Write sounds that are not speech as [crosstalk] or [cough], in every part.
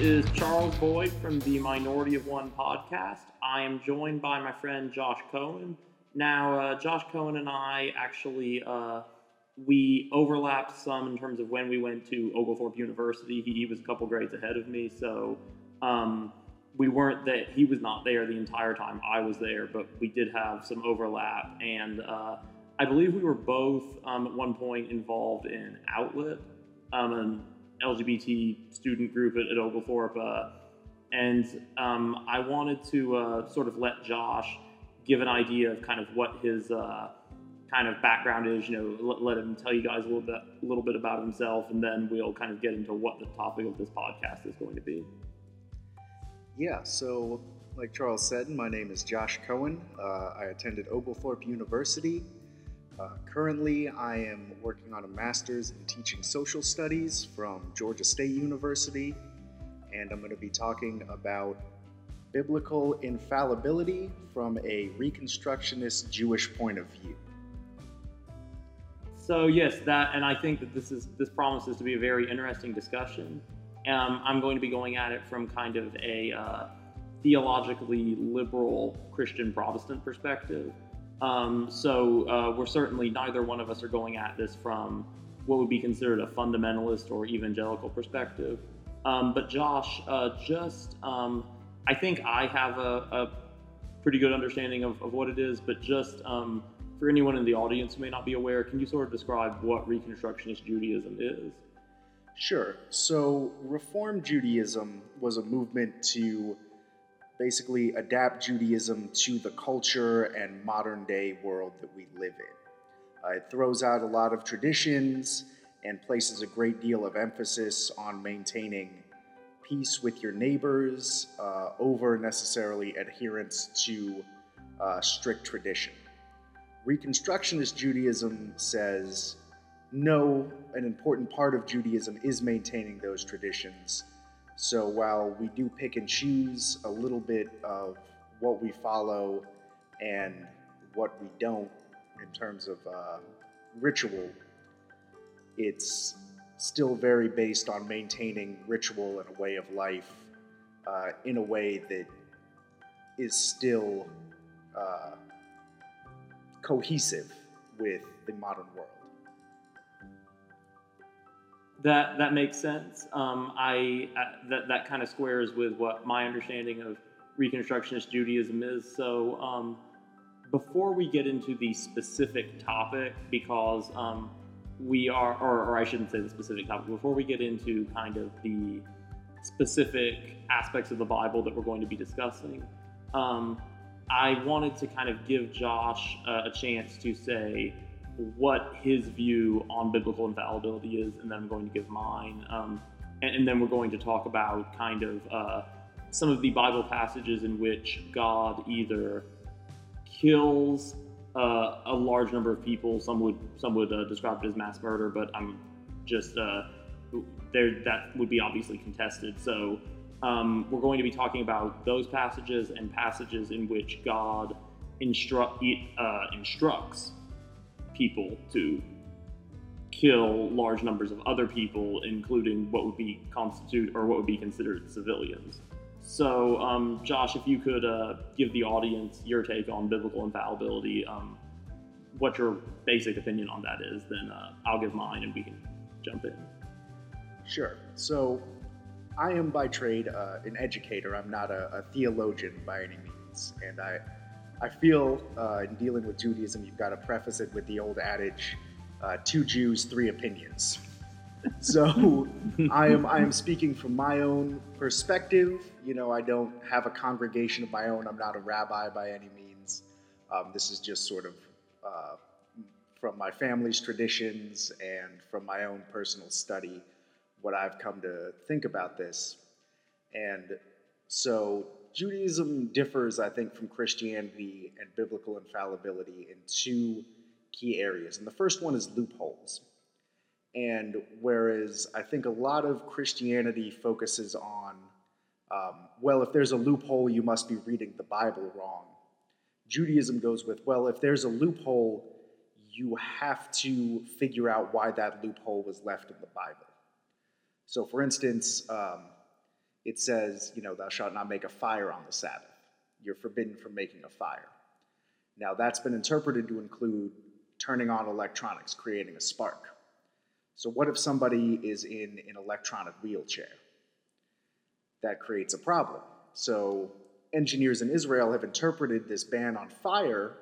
is Charles Boyd from the Minority of One podcast. I am joined by my friend Josh Cohen. Now, uh, Josh Cohen and I actually uh, we overlapped some in terms of when we went to Oglethorpe University. He, he was a couple grades ahead of me, so um, we weren't that he was not there the entire time I was there, but we did have some overlap. And uh, I believe we were both um, at one point involved in Outlet, um, an LGBT student group at, at Oglethorpe. Uh, and um, I wanted to uh, sort of let Josh give an idea of kind of what his uh, kind of background is, you know, let, let, him tell you guys a little bit, a little bit about himself, and then we'll kind of get into what the topic of this podcast is going to be. Yeah, so like Charles said, my name is Josh Cohen. Uh, I attended Oglethorpe University. Uh, currently, I am working on a master's in teaching social studies from Georgia State University, and I'm going to be talking about biblical infallibility from a Reconstructionist Jewish point of view. So yes, that, and I think that this is this promises to be a very interesting discussion. Um, I'm going to be going at it from kind of a uh, theologically liberal Christian Protestant perspective. Um, so uh, we're certainly neither one of us are going at this from what would be considered a fundamentalist or evangelical perspective. Um, but Josh, uh, just um, I think I have a, a pretty good understanding of, of, what it is, but just um, for anyone in the audience who may not be aware, can you sort of describe what Reconstructionist Judaism is? Sure. So, Reform Judaism was a movement to basically adapt Judaism to the culture and modern day world that we live in. Uh, it throws out a lot of traditions and places a great deal of emphasis on maintaining peace with your neighbors uh, over necessarily adherence to uh, strict tradition. Reconstructionist Judaism says no, an important part of Judaism is maintaining those traditions. So while we do pick and choose a little bit of what we follow and what we don't in terms of uh, ritual, it's still very based on maintaining ritual and a way of life uh, in a way that is still uh, cohesive with the modern world. That that makes sense. Um, I uh, that that kind of squares with what my understanding of Reconstructionist Judaism is. So um, before we get into the specific topic, because um, we are, or, or I shouldn't say the specific topic, before we get into kind of the specific aspects of the Bible that we're going to be discussing, um, I wanted to kind of give Josh uh, a chance to say what his view on biblical infallibility is, and then I'm going to give mine. Um, and, and, then we're going to talk about kind of uh, some of the Bible passages in which God either kills uh, a large number of people. Some would some would uh, describe it as mass murder, but I'm just uh, there. That would be obviously contested. So um, we're going to be talking about those passages and passages in which God uh, instructs people to kill large numbers of other people, including what would be constitute or what would be considered civilians. So, um, Josh, if you could uh, give the audience your take on biblical infallibility, um, what your basic opinion on that is, then uh, I'll give mine and we can jump in. Sure. So, I am by trade uh, an educator. I'm not a, a, theologian by any means, and I I feel uh, in dealing with Judaism, you've got to preface it with the old adage: uh, two Jews, three opinions. So I am I am speaking from my own perspective. You know, I don't have a congregation of my own. I'm not a rabbi by any means. Um, this is just sort of uh, from my family's traditions and from my own personal study what I've come to think about this. And so Judaism differs, I think, from Christianity and biblical infallibility in two key areas. And the first one is loopholes. And whereas I think a lot of Christianity focuses on, um, well, if there's a loophole, you must be reading the Bible wrong. Judaism goes with, well, if there's a loophole, you have to figure out why that loophole was left in the Bible. So, for instance, um, it says, you know, thou shalt not make a fire on the Sabbath. You're forbidden from making a fire. Now, that's been interpreted to include turning on electronics, creating a spark. So, what if somebody is in an electronic wheelchair? That creates a problem. So, engineers in Israel have interpreted this ban on fire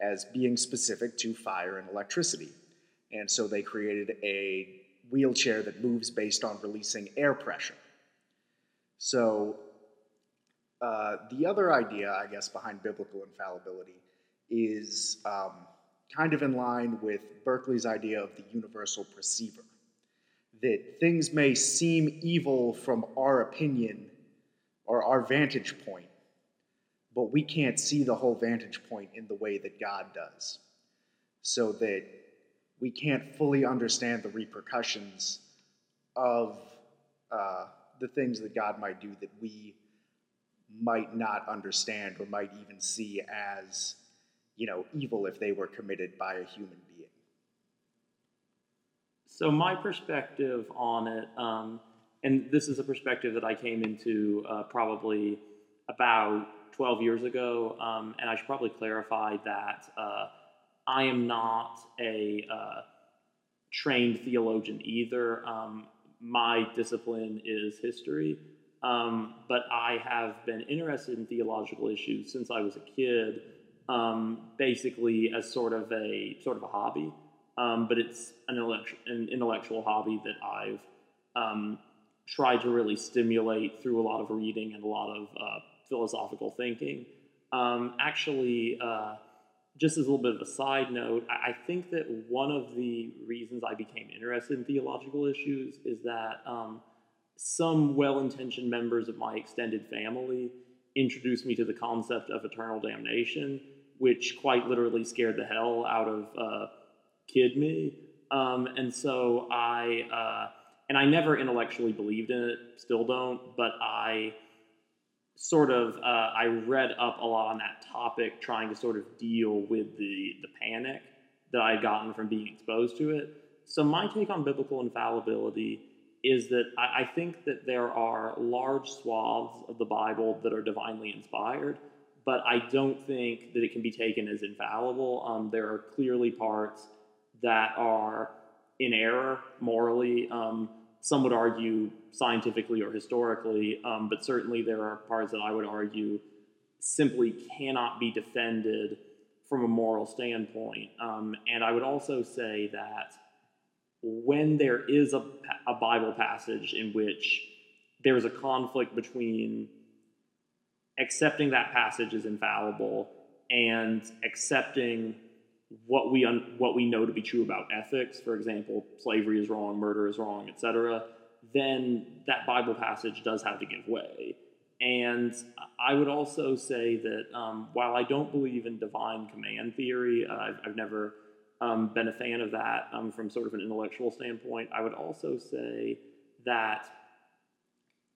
as being specific to fire and electricity. And so they created a wheelchair that moves based on releasing air pressure. So, uh, the other idea, I guess, behind biblical infallibility is um, kind of in line with Berkeley's idea of the universal perceiver. That things may seem evil from our opinion or our vantage point, but we can't see the whole vantage point in the way that God does. So that we can't fully understand the repercussions of uh, the things that God might do that we might not understand or might even see as, you know, evil if they were committed by a human being. So my perspective on it, um, and this is a perspective that I came into uh, probably about 12 years ago, um, and I should probably clarify that uh, I am not a uh, trained theologian either. Um, my discipline is history, um, but I have been interested in theological issues since I was a kid, um, basically as sort of a sort of a hobby. Um, but it's an, an, intellectual hobby that I've um, tried to really stimulate through a lot of reading and a lot of uh, philosophical thinking. Um, actually, uh, just as a little bit of a side note, I, think that one of the reasons I became interested in theological issues is that um, some well intentioned members of my extended family introduced me to the concept of eternal damnation, which quite literally scared the hell out of uh, kid me. Um, and so I, uh, and I never intellectually believed in it, still don't, but I sort of uh, I read up a lot on that topic, trying to sort of deal with the the panic that I had gotten from being exposed to it. So my take on biblical infallibility is that I, I think that there are large swaths of the Bible that are divinely inspired, but I don't think that it can be taken as infallible. Um, there are clearly parts that are in error morally. Um, some would argue scientifically or historically, um, but certainly there are parts that I would argue simply cannot be defended from a moral standpoint. Um, and I would also say that when there is a, a Bible passage in which there is a conflict between accepting that passage is infallible and accepting what we un- what we know to be true about ethics, for example, slavery is wrong, murder is wrong, etc., then that Bible passage does have to give way. And I would also say that um, while I don't believe in divine command theory, uh, I've, I've, never um, been a fan of that um, from sort of an intellectual standpoint. I would also say that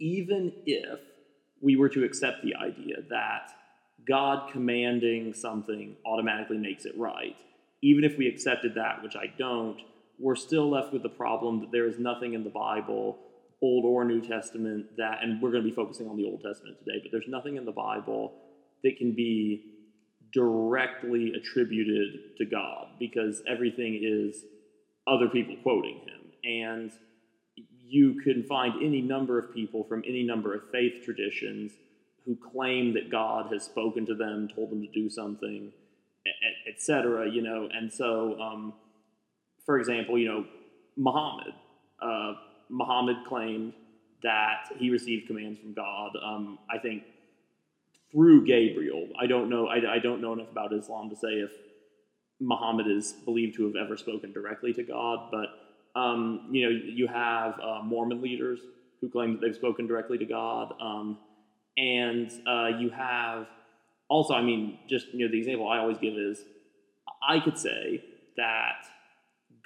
even if we were to accept the idea that God commanding something automatically makes it right. Even if we accepted that, which I don't, we're still left with the problem that there is nothing in the Bible, Old or New Testament, that, and we're going to be focusing on the Old Testament today, but there's nothing in the Bible that can be directly attributed to God because everything is other people quoting him. And you can find any number of people from any number of faith traditions who claim that God has spoken to them, told them to do something, etc. You know, and so, um, for example, you know, Muhammad. Uh, Muhammad claimed that he received commands from God. Um, I think through Gabriel. I don't know. I, I don't know enough about Islam to say if Muhammad is believed to have ever spoken directly to God, but um, you know, you have uh, Mormon leaders who claim that they've spoken directly to God. Um, and uh, you have also, I mean, just you know, the example I always give is I could say that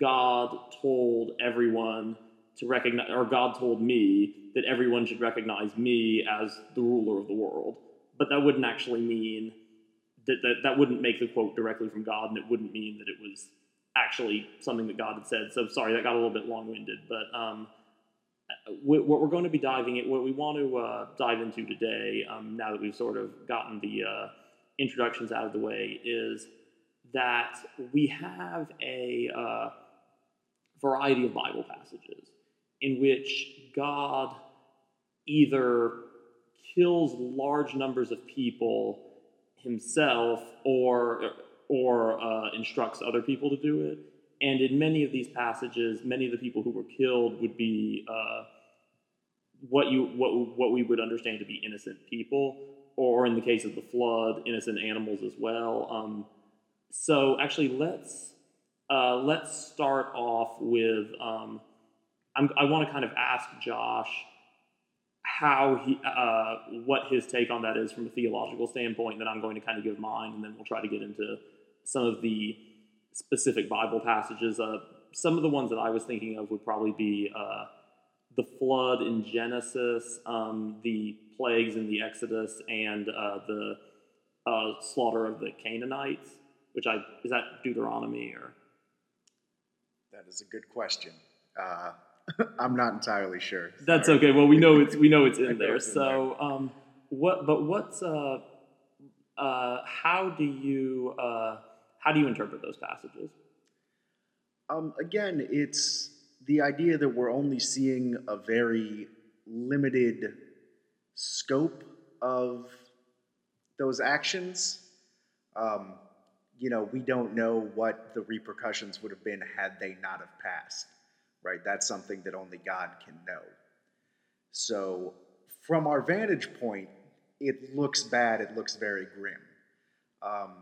God told everyone to recognize, or God told me that everyone should recognize me as the ruler of the world. But that wouldn't actually mean that, that that wouldn't make the quote directly from God, and it wouldn't mean that it was actually something that God had said. So sorry, that got a little bit long winded, but um, what we're going to be diving in, what we want to uh, dive into today, um, now that we've sort of gotten the uh, introductions out of the way, is that we have a uh, variety of Bible passages in which God either kills large numbers of people himself or or uh, instructs other people to do it. And in many of these passages, many of the people who were killed would be uh, what you what what we would understand to be innocent people, or in the case of the flood, innocent animals as well. Um, so actually, let's uh, let's start off with um, i want to kind of ask Josh how he uh, what his take on that is from a theological standpoint. and Then I'm going to kind of give mine, and then we'll try to get into some of the specific Bible passages. Uh, some of the ones that I was thinking of would probably be uh, the flood in Genesis, um, the plagues in the Exodus, and uh, the uh, slaughter of the Canaanites. Which I is that Deuteronomy or? That is a good question. Uh, [laughs] I'm not entirely sure. That's okay. Well, we know it's we know it's in [laughs] there. So, um, what? But what's uh, uh, how do you uh, how do you interpret those passages? Um, again, it's the idea that we're only seeing a very limited scope of those actions. Um, you know, we don't know what the repercussions would have been had they not have passed right? That's something that only God can know. So, from our vantage point, it looks bad, it looks very grim. Um,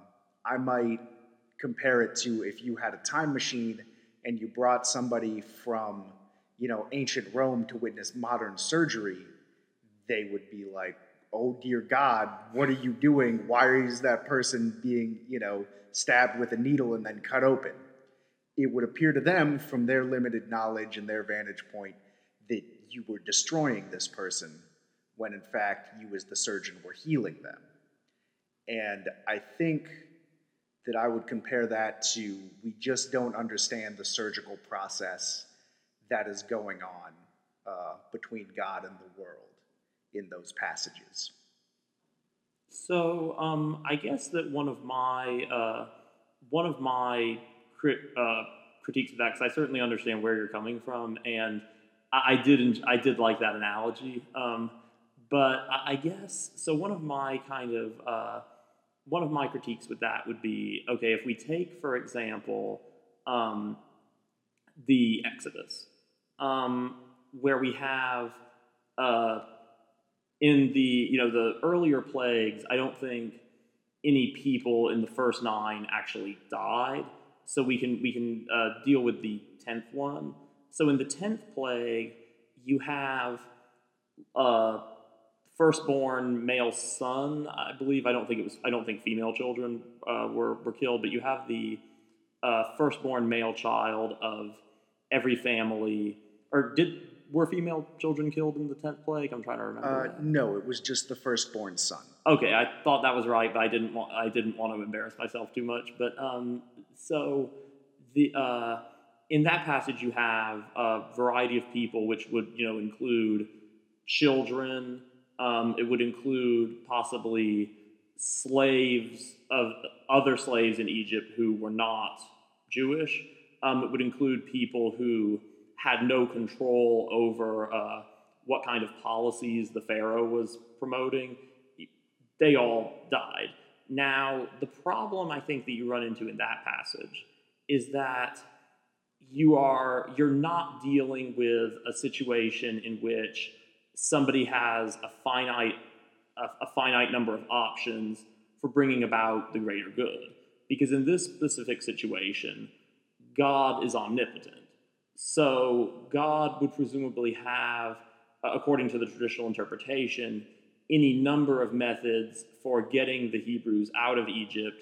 I might compare it to if you had a time machine and you brought somebody from, you know, ancient Rome to witness modern surgery, they would be like, oh dear God, what are you doing? Why is that person being, you know, stabbed with a needle and then cut open? it would appear to them, from their limited knowledge and their vantage point, that you were destroying this person when in fact you, as the surgeon, were healing them. And I think that I would compare that to we just don't understand the surgical process that is going on uh, between God and the world in those passages. So um, I guess that one of my uh, one of my crit, uh, critiques of that because I certainly understand where you're coming from, and I, I did I did like that analogy. Um, but I, I, guess so. One of my kind of uh, one of my critiques with that would be okay if we take, for example, um, the Exodus, um, where we have uh, in the you know the earlier plagues. I don't think any people in the first nine actually died so we can we can uh, deal with the tenth one. So in the tenth plague, you have uh, firstborn male son. I believe I don't think it was. I don't think female children uh, were were killed, but you have the uh, firstborn male child of every family. Or did were female children killed in the tenth plague? I'm trying to remember. Uh, no, it was just the firstborn son. Okay, I thought that was right, but I didn't want I didn't want to embarrass myself too much. But um, so the uh, in that passage you have a variety of people, which would you know include children. Um, it would include possibly slaves of other slaves in Egypt who were not Jewish. Um, it would include people who had no control over uh, what kind of policies the Pharaoh was promoting. They all died. Now, the problem I think that you run into in that passage is that you are you're not dealing with a situation in which somebody has a finite a, a, finite number of options for bringing about the greater good because in this specific situation god is omnipotent so god would presumably have according to the traditional interpretation any number of methods for getting the Hebrews out of Egypt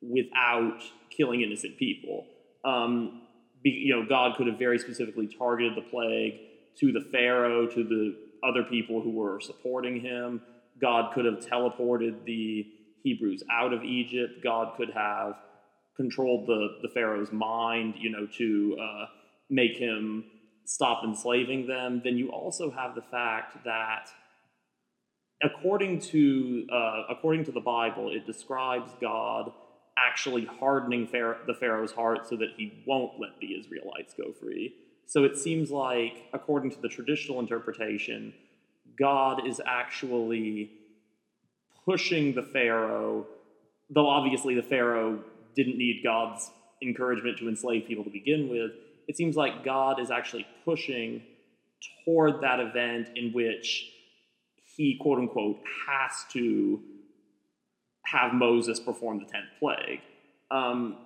without killing innocent people. Um, you know, God could have very specifically targeted the plague to the Pharaoh, to the other people who were supporting him. God could have teleported the Hebrews out of Egypt. God could have controlled the, the Pharaoh's mind, you know, to uh, make him stop enslaving them, then you also have the fact that according to uh, according to the Bible, it describes God actually hardening Pharaoh, the Pharaoh's heart so that he won't let the Israelites go free. So it seems like, according to the traditional interpretation, God is actually pushing the Pharaoh, though obviously the Pharaoh didn't need God's encouragement to enslave people to begin with. It seems like God is actually pushing toward that event in which he, quote unquote, has to have Moses perform the tenth plague. Um,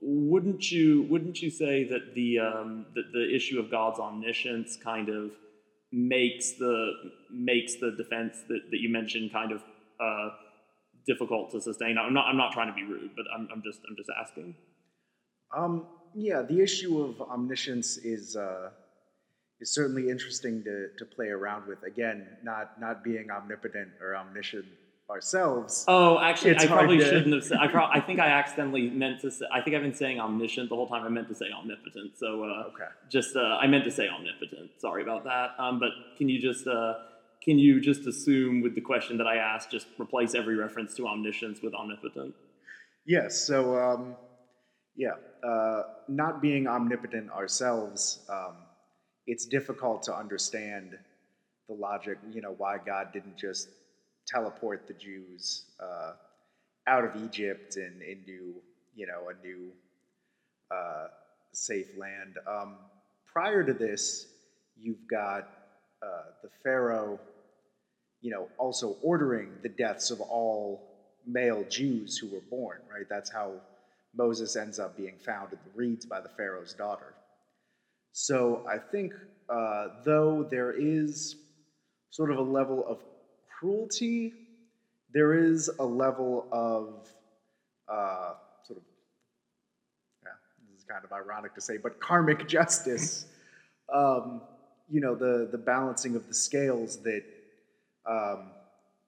wouldn't you wouldn't you say that the um, that the issue of God's omniscience kind of makes the makes the defense that, that you mentioned kind of uh, difficult to sustain? I'm not I'm not trying to be rude, but I'm, I'm just I'm just asking. Um, yeah, the issue of omniscience is uh, is certainly interesting to, to play around with. Again, not not being omnipotent or omniscient ourselves. Oh, actually, I probably to- shouldn't have said. I, pro- I think I accidentally meant to say. I think I've been saying omniscient the whole time. I meant to say omnipotent. So uh, Okay. just uh, I meant to say omnipotent. Sorry about that. Um, but can you just uh, can you just assume with the question that I asked, just replace every reference to omniscience with omnipotent? Yes. So, um, yeah, uh, not being omnipotent ourselves, um, it's difficult to understand the logic. You know, why God didn't just teleport the Jews uh, out of Egypt and into you know a new uh, safe land. Um, prior to this, you've got uh, the Pharaoh, you know, also ordering the deaths of all male Jews who were born, right? That's how Moses ends up being found in the reeds by the Pharaoh's daughter. So I think, uh, though there is sort of a level of cruelty, there is a level of uh, sort of, yeah, this is kind of ironic to say, but karmic justice. [laughs] um, you know, the the balancing of the scales that um,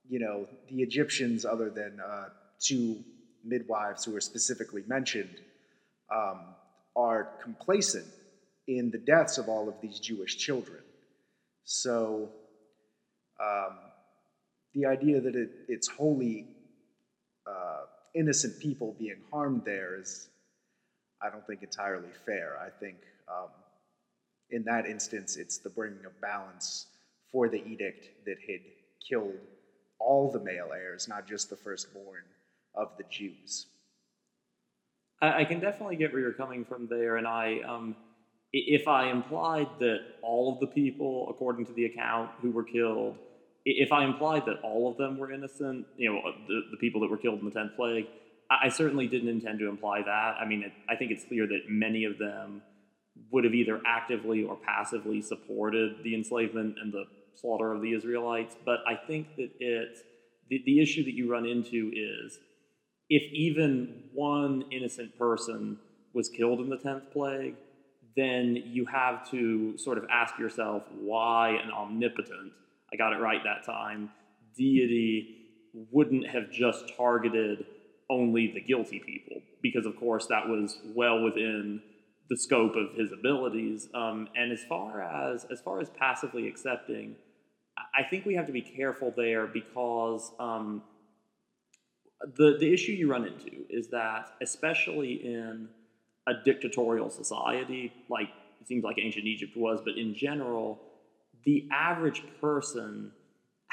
you know, the Egyptians, other than uh, two midwives who are specifically mentioned, um, are complacent in the deaths of all of these Jewish children. So, um, the idea that it, it's wholly uh, innocent people being harmed there is, I don't think, entirely fair. I think um, in that instance, it's the bringing of balance for the edict that had killed all the male heirs, not just the firstborn of the Jews. I, I can definitely get where you're coming from there, and I. Um if I implied that all of the people, according to the account, who were killed, if I implied that all of them were innocent, you know, the, the people that were killed in the tenth plague, I, I certainly didn't intend to imply that. I mean, it, I think it's clear that many of them would have either actively or passively supported the enslavement and the slaughter of the Israelites. But I think that it, the, the issue that you run into is if even one innocent person was killed in the 10th plague, then you have to sort of ask yourself why an omnipotent, I got it right that time, deity wouldn't have just targeted only the guilty people, because of course that was well within the scope of his abilities. Um, and as far as as far as passively accepting, I- think we have to be careful there because um, the the issue you run into is that especially in a dictatorial society like it seems like ancient Egypt was, but in general, the average person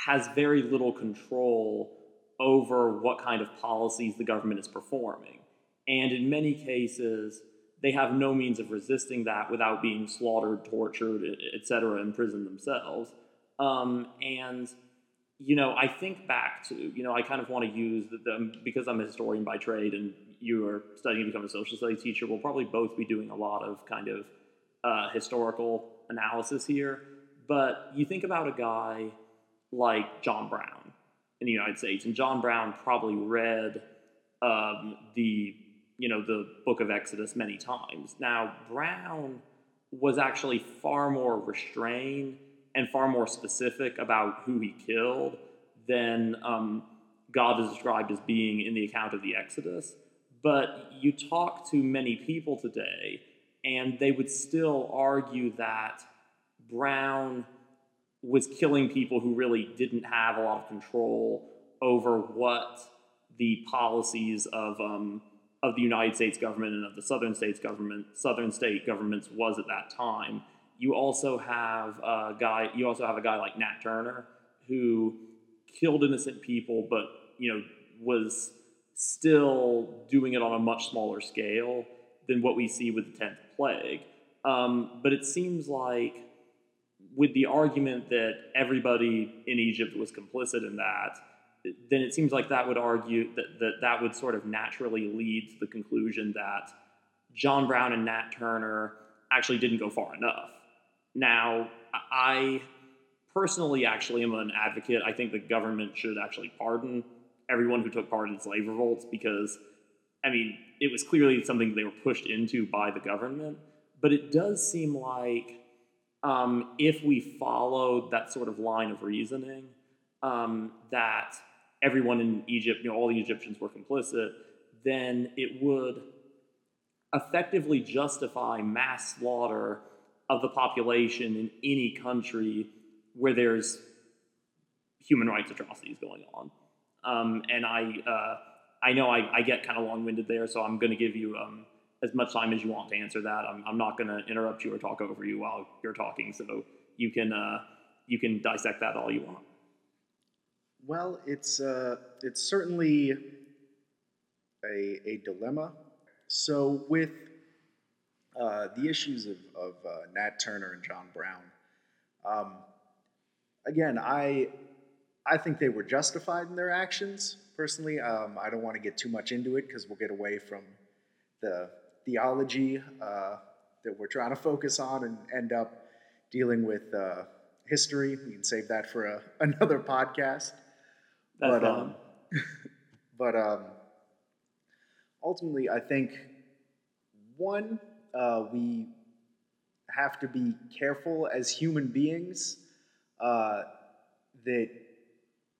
has very little control over what kind of policies the government is performing. And in many cases, they have no means of resisting that without being slaughtered, tortured, etc., imprisoned themselves. Um, and you know, I think back to, you know, I kind of want to use the, because I'm a historian by trade and you are studying to become a social studies teacher, we'll probably both be doing a lot of kind of uh, historical analysis here. But you think about a guy like John Brown in the United States, and John Brown probably read um, the, you know, the Book of Exodus many times. Now, Brown was actually far more restrained and far more specific about who he killed than um, God is described as being in the account of the Exodus. But you talk to many people today, and they would still argue that Brown was killing people who really didn't have a lot of control over what the policies of um, of the United States government and of the Southern states government, Southern state governments was at that time. You also have a guy. You also have a guy like Nat Turner who killed innocent people, but you know was still doing it on a much smaller scale than what we see with the tenth plague. Um, but it seems like with the argument that everybody in Egypt was complicit in that, then it seems like that would argue that, that that would sort of naturally lead to the conclusion that John Brown and Nat Turner actually didn't go far enough. Now, I personally actually am an advocate. I think the government should actually pardon everyone who took part in slave revolts because, I mean, it was clearly something they were pushed into by the government. But it does seem like um, if we followed that sort of line of reasoning, um, that everyone in Egypt, you know, all the Egyptians were complicit, then it would effectively justify mass slaughter of the population in any country where there's human rights atrocities going on. Um, and I, uh, I know I, I get kind of long-winded there, so I'm going to give you um, as much time as you want to answer that. I'm, I'm not going to interrupt you or talk over you while you're talking, so you can uh, you can dissect that all you want. Well, it's uh, it's certainly a, a dilemma. So with uh, the issues of, of uh, Nat Turner and John Brown, um, again, I I think they were justified in their actions. Personally, um, I don't want to get too much into it because we'll get away from the theology uh, that we're trying to focus on and end up dealing with uh, history. We can save that for a, [laughs] another podcast. That's but um, [laughs] but um, ultimately, I think one uh, we have to be careful as human beings uh, that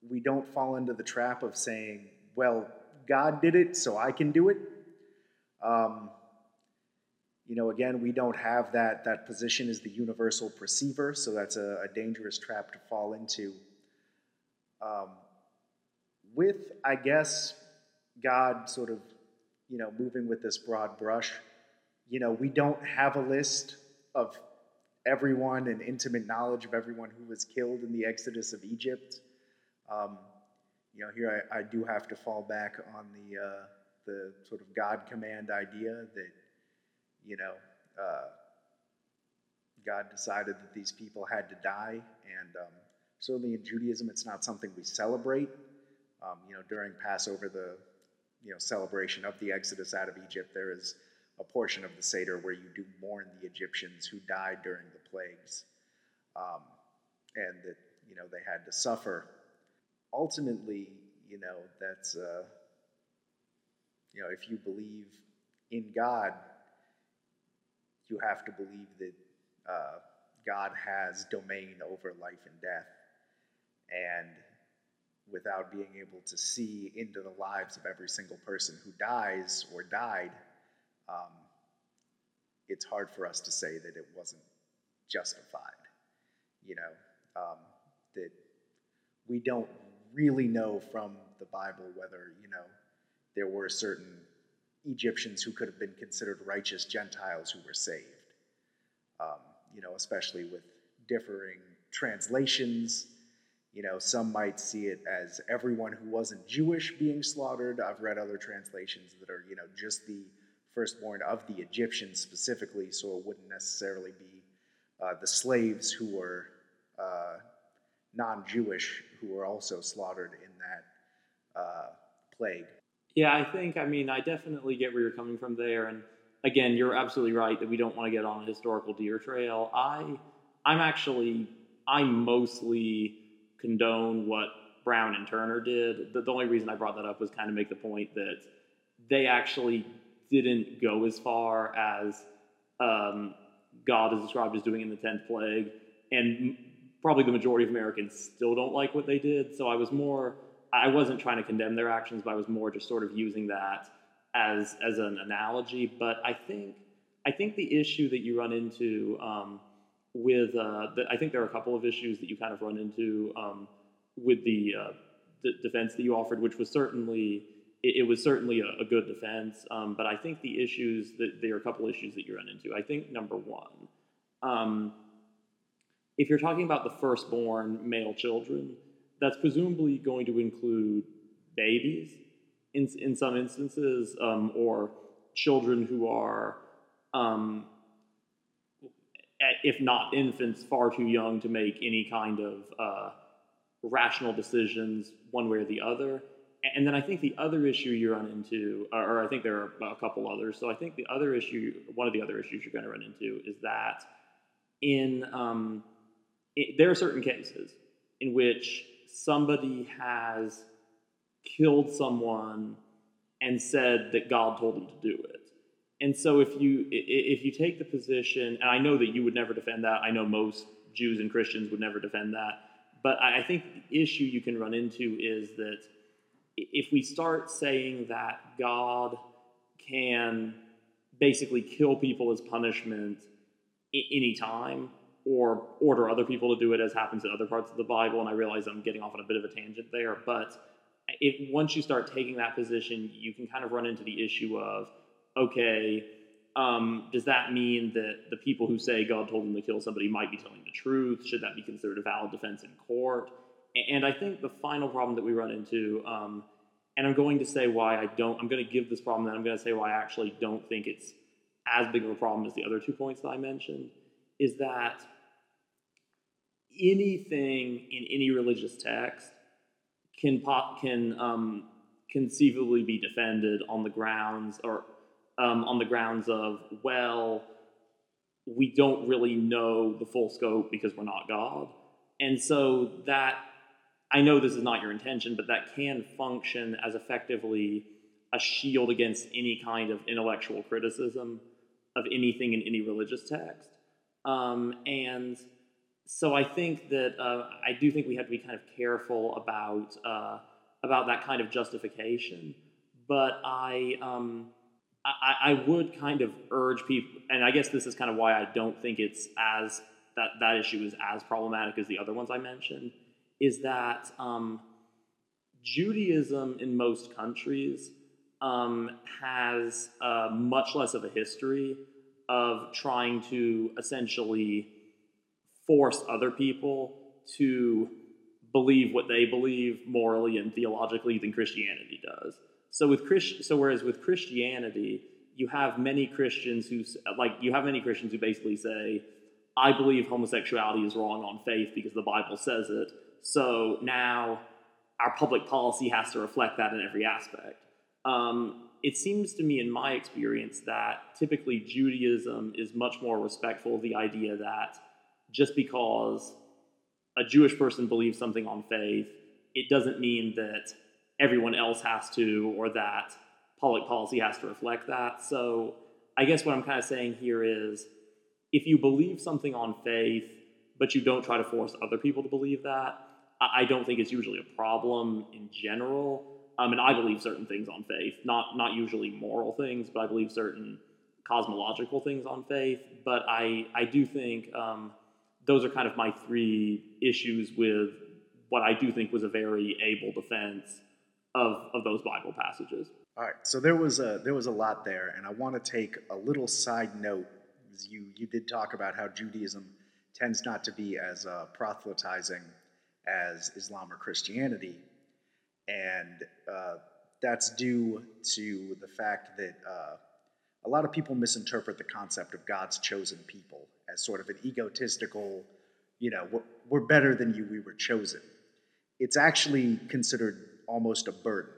we don't fall into the trap of saying, "Well, God did it, so I can do it." Um, you know, again, we don't have that that position as the universal perceiver, so that's a, a dangerous trap to fall into. Um, with, I guess, God sort of, you know, moving with this broad brush, you know, we don't have a list of everyone and intimate knowledge of everyone who was killed in the exodus of Egypt. Um, you know, here I, I, do have to fall back on the uh, the sort of God command idea that, you know, uh, God decided that these people had to die, and um, certainly in Judaism, it's not something we celebrate. Um, you know, during Passover, the you know celebration of the Exodus out of Egypt, there is a portion of the Seder where you do mourn the Egyptians who died during the plagues, um, and that you know they had to suffer. Ultimately, you know that's uh, you know if you believe in God, you have to believe that uh, God has domain over life and death, and without being able to see into the lives of every single person who dies or died, um, it's hard for us to say that it wasn't justified. You know, um, that we don't really know from the Bible whether, you know, there were certain Egyptians who could have been considered righteous Gentiles who were saved. Um, you know, especially with differing translations you know, some might see it as everyone who wasn't Jewish being slaughtered. I've read other translations that are, you know, just the firstborn of the Egyptians specifically, so it wouldn't necessarily be uh, the slaves who were uh, non Jewish who were also slaughtered in that uh, plague. Yeah, I think, I mean, I definitely get where you're coming from there. And again, you're absolutely right that we don't want to get on a historical deer trail. I, I'm actually, I'm mostly condone what Brown and Turner did. The, the only reason I brought that up was kind of make the point that they actually didn't go as far as um, God is described as doing in the 10th plague. And probably the majority of Americans still don't like what they did. So I was more, I wasn't trying to condemn their actions, but I was more just sort of using that as, as an analogy. But I think I think the issue that you run into um, with, uh, the, I think there are a couple of issues that you kind of run into um, with the, uh, the defense that you offered, which was certainly it, it was certainly a, a good defense. Um, but I think the issues that there are a couple issues that you run into. I think number one, um, if you're talking about the firstborn male children, that's presumably going to include babies in, in some instances, um, or children who are, um, if not infants, far too young to make any kind of uh, rational decisions one way or the other. And then I think the other issue you run into, or I think there are a couple others. So I think the other issue, one of the other issues you're going to run into is that in um, it, there are certain cases in which somebody has killed someone and said that God told them to do it. And so if you if you take the position, and I know that you would never defend that. I know most Jews and Christians would never defend that. But I think the issue you can run into is that if we start saying that God can basically kill people as punishment anytime or order other people to do it as happens in other parts of the Bible, and I realize I'm getting off on a bit of a tangent there, but once you start taking that position, you can kind of run into the issue of, okay, um, does that mean that the people who say God told them to kill somebody might be telling the truth? Should that be considered a valid defense in court? And I think the final problem that we run into, um, and I'm going to say why I don't, I'm going to give this problem, and I'm going to say why I actually don't think it's as big of a problem as the other two points that I mentioned, is that anything in any religious text can pop can um, conceivably be defended on the grounds or um, on the grounds of well, we don't really know the full scope because we're not God, and so that I know this is not your intention, but that can function as effectively a shield against any kind of intellectual criticism of anything in any religious text. Um, and so I think that uh, I do think we have to be kind of careful about uh, about that kind of justification. But I, um, I, I would kind of urge people, and I guess this is kind of why I don't think it's as that that issue is as problematic as the other ones I mentioned, is that um, Judaism in most countries um, has uh, much less of a history of trying to essentially force other people to believe what they believe morally and theologically than Christianity does. So with Christ, so whereas with Christianity, you have many Christians who like you have many Christians who basically say, "I believe homosexuality is wrong on faith because the Bible says it." So now our public policy has to reflect that in every aspect. Um, it seems to me, in my experience, that typically Judaism is much more respectful of the idea that just because a Jewish person believes something on faith, it doesn't mean that everyone else has to or that public policy has to reflect that. So I guess what I'm kind of saying here is if you believe something on faith, but you don't try to force other people to believe that, I don't think it's usually a problem in general. Um, and I believe certain things on faith, not not usually moral things, but I believe certain cosmological things on faith. But I I do think um, those are kind of my three issues with what I do think was a very able defense of of those Bible passages. All right, so there was a there was a lot there, and I want to take a little side note. You you did talk about how Judaism tends not to be as uh, proselytizing as Islam or Christianity, and uh, that's due to the fact that uh, a lot of people misinterpret the concept of God's chosen people as sort of an egotistical, you know, we're, we're better than you, we were chosen. It's actually considered almost a burden,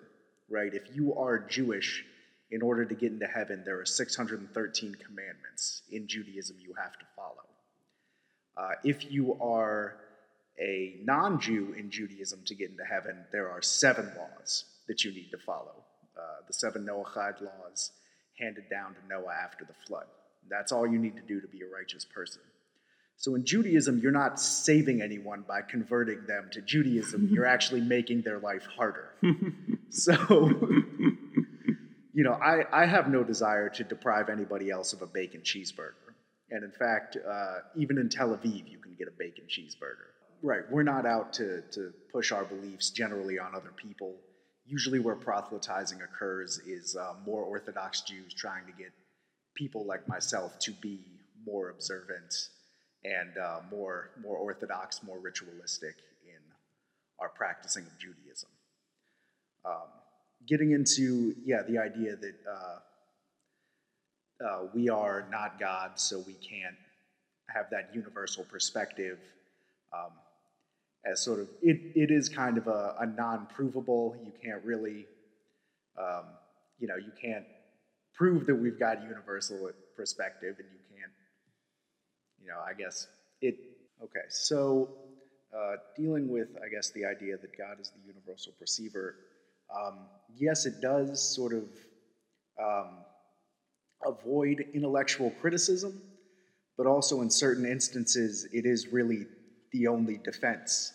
right? If you are Jewish, in order to get into heaven, there are 613 commandments in Judaism you have to follow. Uh, if you are a non Jew in Judaism to get into heaven, there are seven laws that you need to follow. Uh, the seven Noahide laws handed down to Noah after the flood. That's all you need to do to be a righteous person. So in Judaism, you're not saving anyone by converting them to Judaism, you're [laughs] actually making their life harder. [laughs] so you know, I, I have no desire to deprive anybody else of a bacon cheeseburger. And in fact, uh, even in Tel Aviv, you can get a bacon cheeseburger. Right, we're not out to, to push our beliefs generally on other people. Usually, where proselytizing occurs is uh, more Orthodox Jews trying to get people like myself to be more observant and uh, more, more Orthodox, more ritualistic in our practicing of Judaism. Um, getting into, yeah, the idea that uh, uh, we are not God, so we can't have that universal perspective. Um, as sort of, it, it is kind of a, a non provable. You can't really, um, you know, you can't prove that we've got universal perspective, and you can't, you know, I guess it, okay, so uh, dealing with, I guess, the idea that God is the universal perceiver, um, yes, it does sort of um, avoid intellectual criticism, but also in certain instances, it is really the only defense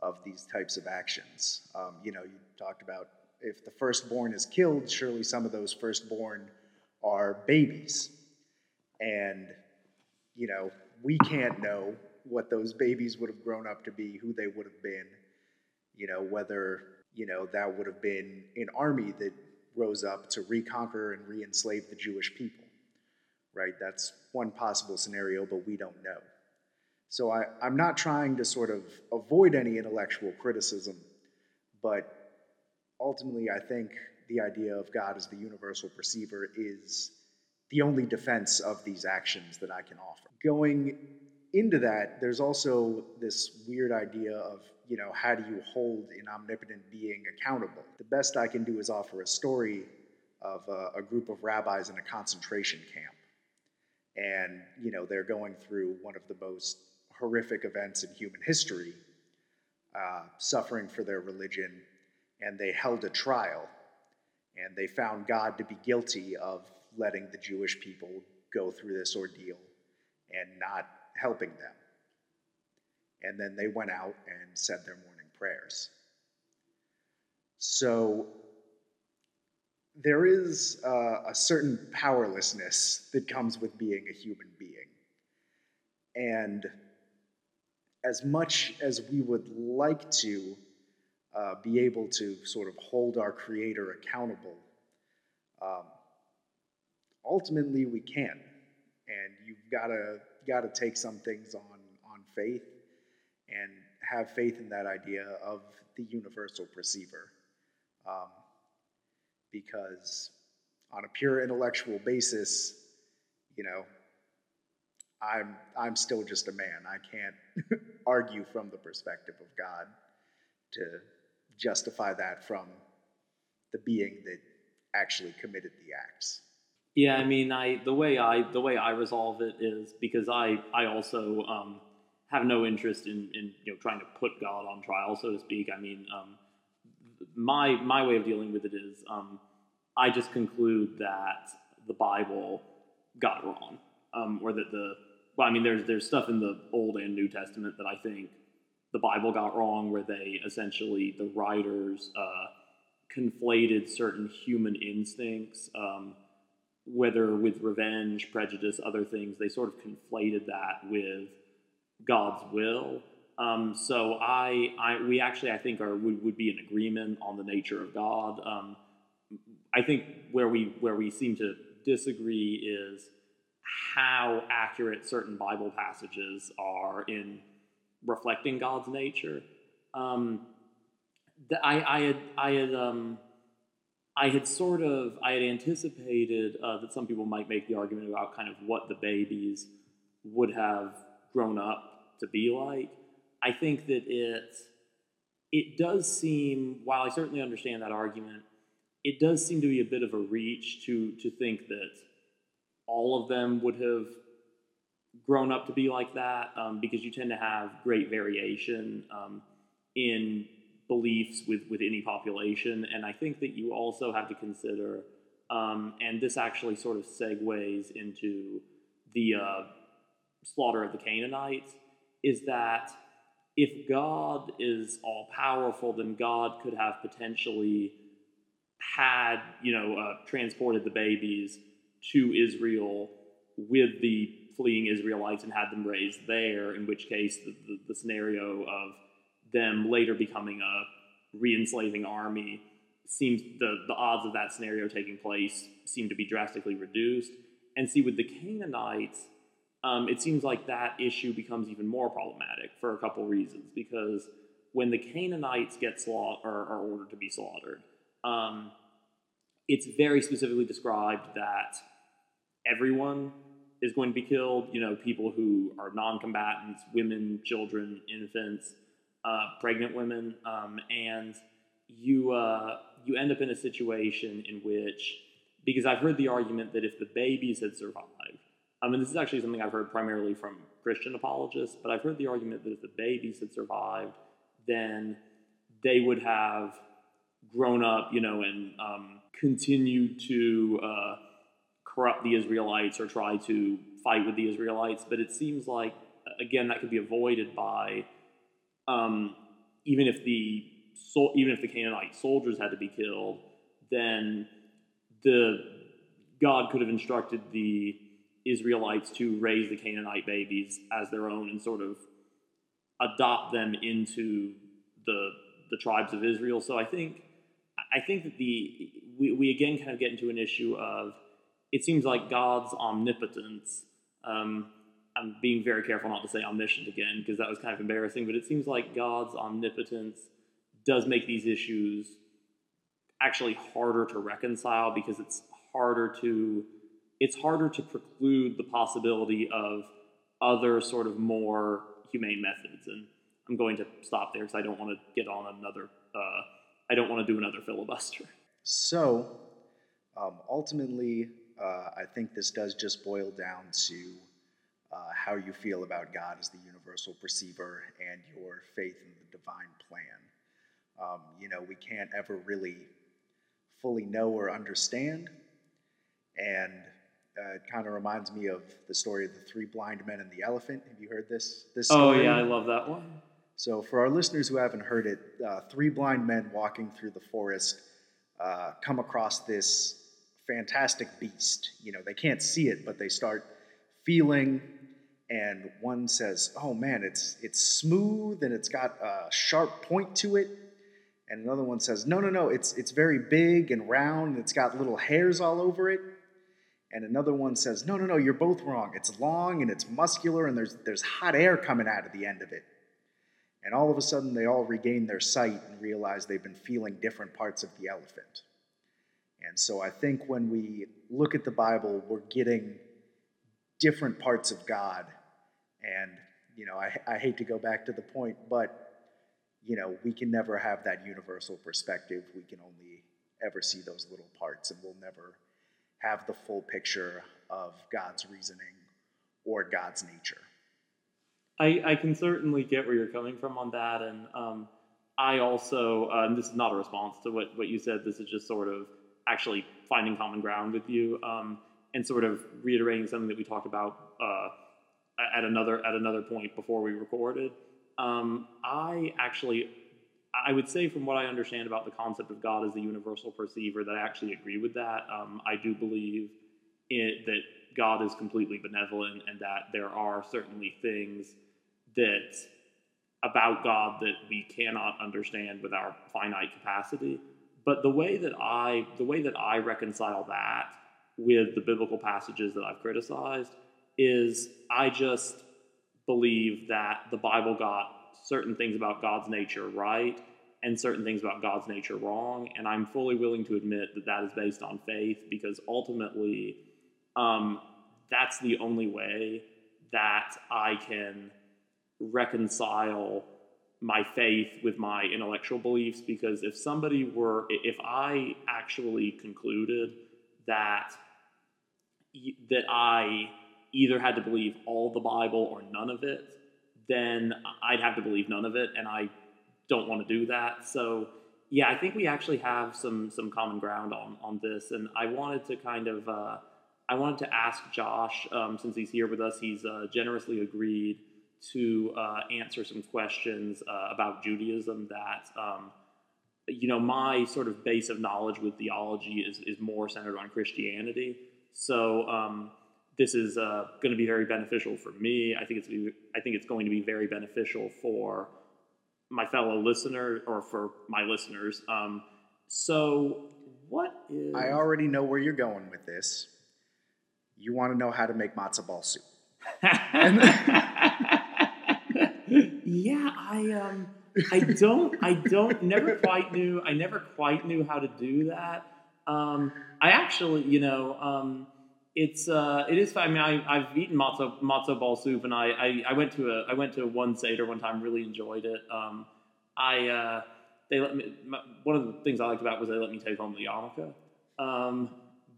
of these types of actions. Um, you know, you talked about if the firstborn is killed, surely some of those firstborn are babies. And, you know, we can't know what those babies would have grown up to be, who they would have been, you know, whether, you know, that would have been an army that rose up to reconquer and re enslave the Jewish people, right? That's one possible scenario, but we don't know. So I, I'm not trying to sort of avoid any intellectual criticism, but ultimately, I think the idea of God as the universal perceiver is the only defense of these actions that I can offer. Going into that, there's also this weird idea of, you know, how do you hold an omnipotent being accountable? The best I can do is offer a story of a, a group of rabbis in a concentration camp. And, you know, they're going through one of the most horrific events in human history, uh, suffering for their religion, and they held a trial. And they found God to be guilty of letting the Jewish people go through this ordeal and not helping them. And then they went out and said their morning prayers. So there is a certain powerlessness that comes with being a human being. And as much as we would like to uh, be able to sort of hold our Creator accountable, um, ultimately we can. And you've got to got to take some things on on faith and have faith in that idea of the universal perceiver. Um, because on a pure intellectual basis, you know, I'm I'm still just a man. I can't [laughs] argue from the perspective of God to justify that from the being that actually committed the acts. Yeah, I mean, I the way I the way I resolve it is because I I also um, have no interest in in you know trying to put God on trial, so to speak. I mean, um, my my way of dealing with it is um, I just conclude that the Bible got it wrong, um, or that the well, I mean, there's there's stuff in the Old and New Testament that I think the Bible got wrong, where they essentially the writers uh, conflated certain human instincts. Um, whether with revenge, prejudice, other things, they sort of conflated that with God's will. Um, so I, I, we actually, I think, are would, would be in agreement on the nature of God. Um, I think where we where we seem to disagree is how accurate certain Bible passages are in reflecting God's nature. Um, I, I had I had um, I had sort of I had anticipated uh, that some people might make the argument about kind of what the babies would have grown up to be like. I think that it it does seem, while I certainly understand that argument, it does seem to be a bit of a reach to to think that all of them would have grown up to be like that um, because you tend to have great variation um, in beliefs with, with any population. And I think that you also have to consider, um, and this actually sort of segues into the uh, slaughter of the Canaanites, is that if God is all powerful, then God could have potentially had you know uh, transported the babies to Israel with the fleeing Israelites and had them raised there, in which case the, the, the scenario of them later becoming a re-enslaving army seems the, the odds of that scenario taking place seem to be drastically reduced. And see, with the Canaanites, um, it seems like that issue becomes even more problematic for a couple reasons. Because when the Canaanites get slaughtered or are ordered to be slaughtered, um, it's very specifically described that everyone is going to be killed. You know, people who are non-combatants, women, children, infants, uh, pregnant women, um, and you uh, you end up in a situation in which, because I've heard the argument that if the babies had survived, I mean, this is actually something I've heard primarily from Christian apologists, but I've heard the argument that if the babies had survived, then they would have grown up, you know, and um, continued to uh, corrupt the Israelites or try to fight with the Israelites. But it seems like, again, that could be avoided by um, even if the so, even if the Canaanite soldiers had to be killed, then the God could have instructed the Israelites to raise the Canaanite babies as their own and sort of adopt them into the the tribes of Israel. So I think I think that the we, we again kind of get into an issue of it seems like God's omnipotence. Um, I'm being very careful not to say omniscient again because that was kind of embarrassing, but it seems like God's omnipotence does make these issues actually harder to reconcile because it's harder to it's harder to preclude the possibility of other sort of more humane methods. And I'm going to stop there because I don't want to get on another. Uh, I don't want to do another filibuster. So, um, ultimately, uh, I think this does just boil down to uh, how you feel about God as the universal perceiver and your faith in the divine plan. Um, you know, we can't ever really fully know or understand. And uh, it kind of reminds me of the story of the three blind men and the elephant. Have you heard this? This story? Oh yeah, I love that one. So for our listeners who haven't heard it, uh, three blind men walking through the forest uh, come across this fantastic beast. You know, they can't see it, but they start feeling. And one says, "Oh man, it's it's smooth and it's got a sharp point to it." And another one says, no, no, no, it's, it's very big and round, and it's got little hairs all over it. And another one says, no, no, no, you're both wrong. It's long and it's muscular, and there's, there's hot air coming out of the end of it. And all of a sudden, they all regain their sight and realize they've been feeling different parts of the elephant. And so I think when we look at the Bible, we're getting different parts of God. And, you know, I, I hate to go back to the point, but you know, we can never have that universal perspective. We can only ever see those little parts, and we'll never have the full picture of God's reasoning or God's nature. I, I can certainly get where you're coming from on that, and um, I also, uh, and this is not a response to what, what you said. This is just sort of actually finding common ground with you, um, and sort of reiterating something that we talked about uh, at another at another point before we recorded. Um, I actually, I would say from what I understand about the concept of God as the universal perceiver, that I actually agree with that. Um, I do believe it, that God is completely benevolent and that there are certainly things that about God that we cannot understand with our finite capacity. But the way that I the way that I reconcile that with the biblical passages that I've criticized is I just believe that the Bible got certain things about God's nature right and certain things about God's nature wrong. And I'm fully willing to admit that that is based on faith because ultimately, um, that's the only way that I can reconcile my faith with my intellectual beliefs. Because if somebody were, if I actually concluded that that I either had to believe all the Bible or none of it, then I'd have to believe none of it, and I don't want to do that. So yeah, I think we actually have some some common ground on on this, and I wanted to kind of uh, I wanted to ask Josh um, since he's here with us. He's uh, generously agreed to uh, answer some questions uh, about Judaism that um, you know, my sort of base of knowledge with theology is, is more centered on Christianity. So um, this is uh, going to be very beneficial for me. I think it's I think it's going to be very beneficial for my fellow listener or for my listeners. Um, so what is? I already know where you're going with this. You want to know how to make matzo ball soup. [laughs] yeah, I um, I don't, I don't, never [laughs] quite knew, I never quite knew how to do that. Um, I actually, you know, um, it's uh, it is. I mean, I, have eaten matzo matzo ball soup, and I, I, I went to a I went to one seder one time, really enjoyed it. Um, I uh, they let me. My, one of the things I liked about it was they let me take home the yarmulke, um,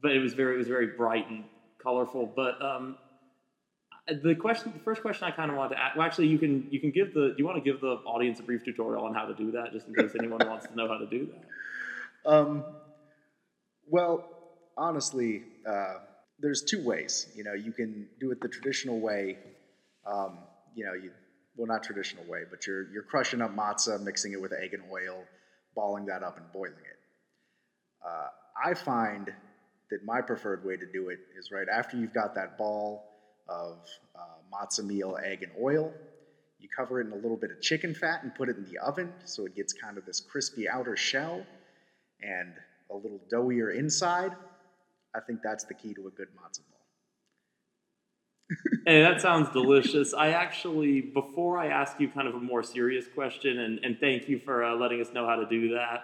but it was very it was very bright and colorful. But um, the question, the first question I kind of wanted to ask. Well, actually, you can you can give the. Do you want to give the audience a brief tutorial on how to do that, just in case anyone wants to know how to do that? [laughs] Um, well, honestly, uh, there's two ways. You know, you can do it the traditional way. Um, you know, you well, not traditional way, but you're you're crushing up matzah, mixing it with egg and oil, balling that up, and boiling it. Uh, I find that my preferred way to do it is right after you've got that ball of uh, matzah meal, egg, and oil. You cover it in a little bit of chicken fat and put it in the oven so it gets kind of this crispy outer shell and a little doughier inside. I think that's the key to a good matzo ball. hey, that sounds delicious. I actually, before I ask you kind of a more serious question, and, and thank you for uh, letting us know how to do that,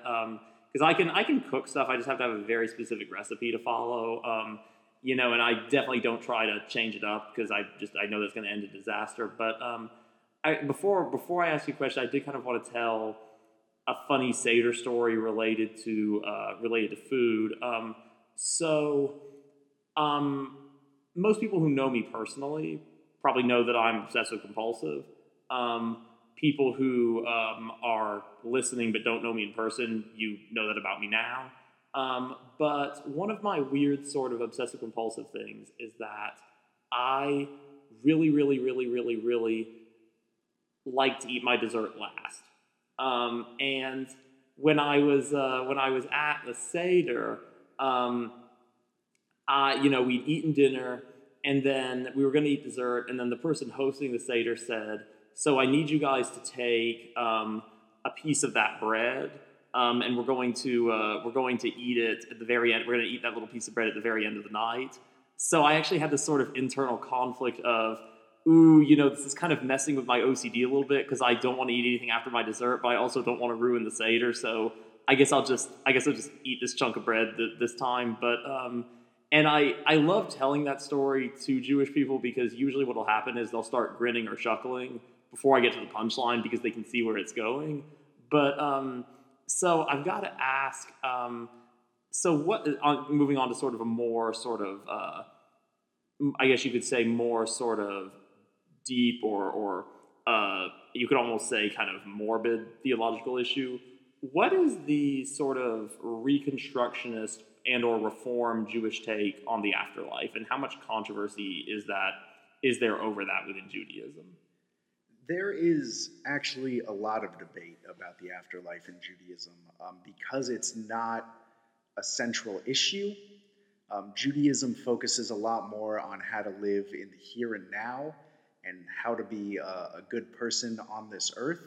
because um, I can I can cook stuff. I just have to have a very specific recipe to follow. Um, you know, and I definitely don't try to change it up because I just I know that's going to end in disaster. But um, I, before before I ask you a question, I did kind of want to tell a funny Seder story related to uh, related to food. Um, so, um, most people who know me personally probably know that I'm obsessive compulsive. Um, people who um, are listening but don't know me in person, you know that about me now. Um, but one of my weird sort of obsessive compulsive things is that I really, really, really, really, really like to eat my dessert last. Um, and when I was uh, when I was at the seder, um, I, you know, we'd eaten dinner, and then we were going to eat dessert, and then the person hosting the seder said, "So I need you guys to take um, a piece of that bread." Um, and we're going to uh, we're going to eat it at the very end. We're going to eat that little piece of bread at the very end of the night. So I actually had this sort of internal conflict of, ooh, you know, this is kind of messing with my OCD a little bit because I don't want to eat anything after my dessert, but I also don't want to ruin the seder. So I guess I'll just I guess I'll just eat this chunk of bread th- this time. But um, and I I love telling that story to Jewish people because usually what will happen is they'll start grinning or chuckling before I get to the punchline because they can see where it's going. But um, so I've got to ask. Um, so what? On, moving on to sort of a more sort of, uh, I guess you could say more sort of deep or or uh, you could almost say kind of morbid theological issue. What is the sort of reconstructionist and or reform Jewish take on the afterlife, and how much controversy is that is there over that within Judaism? There is actually a lot of debate about the afterlife in Judaism um, because it's not a central issue. Um, Judaism focuses a lot more on how to live in the here and now and how to be a, a good person on this earth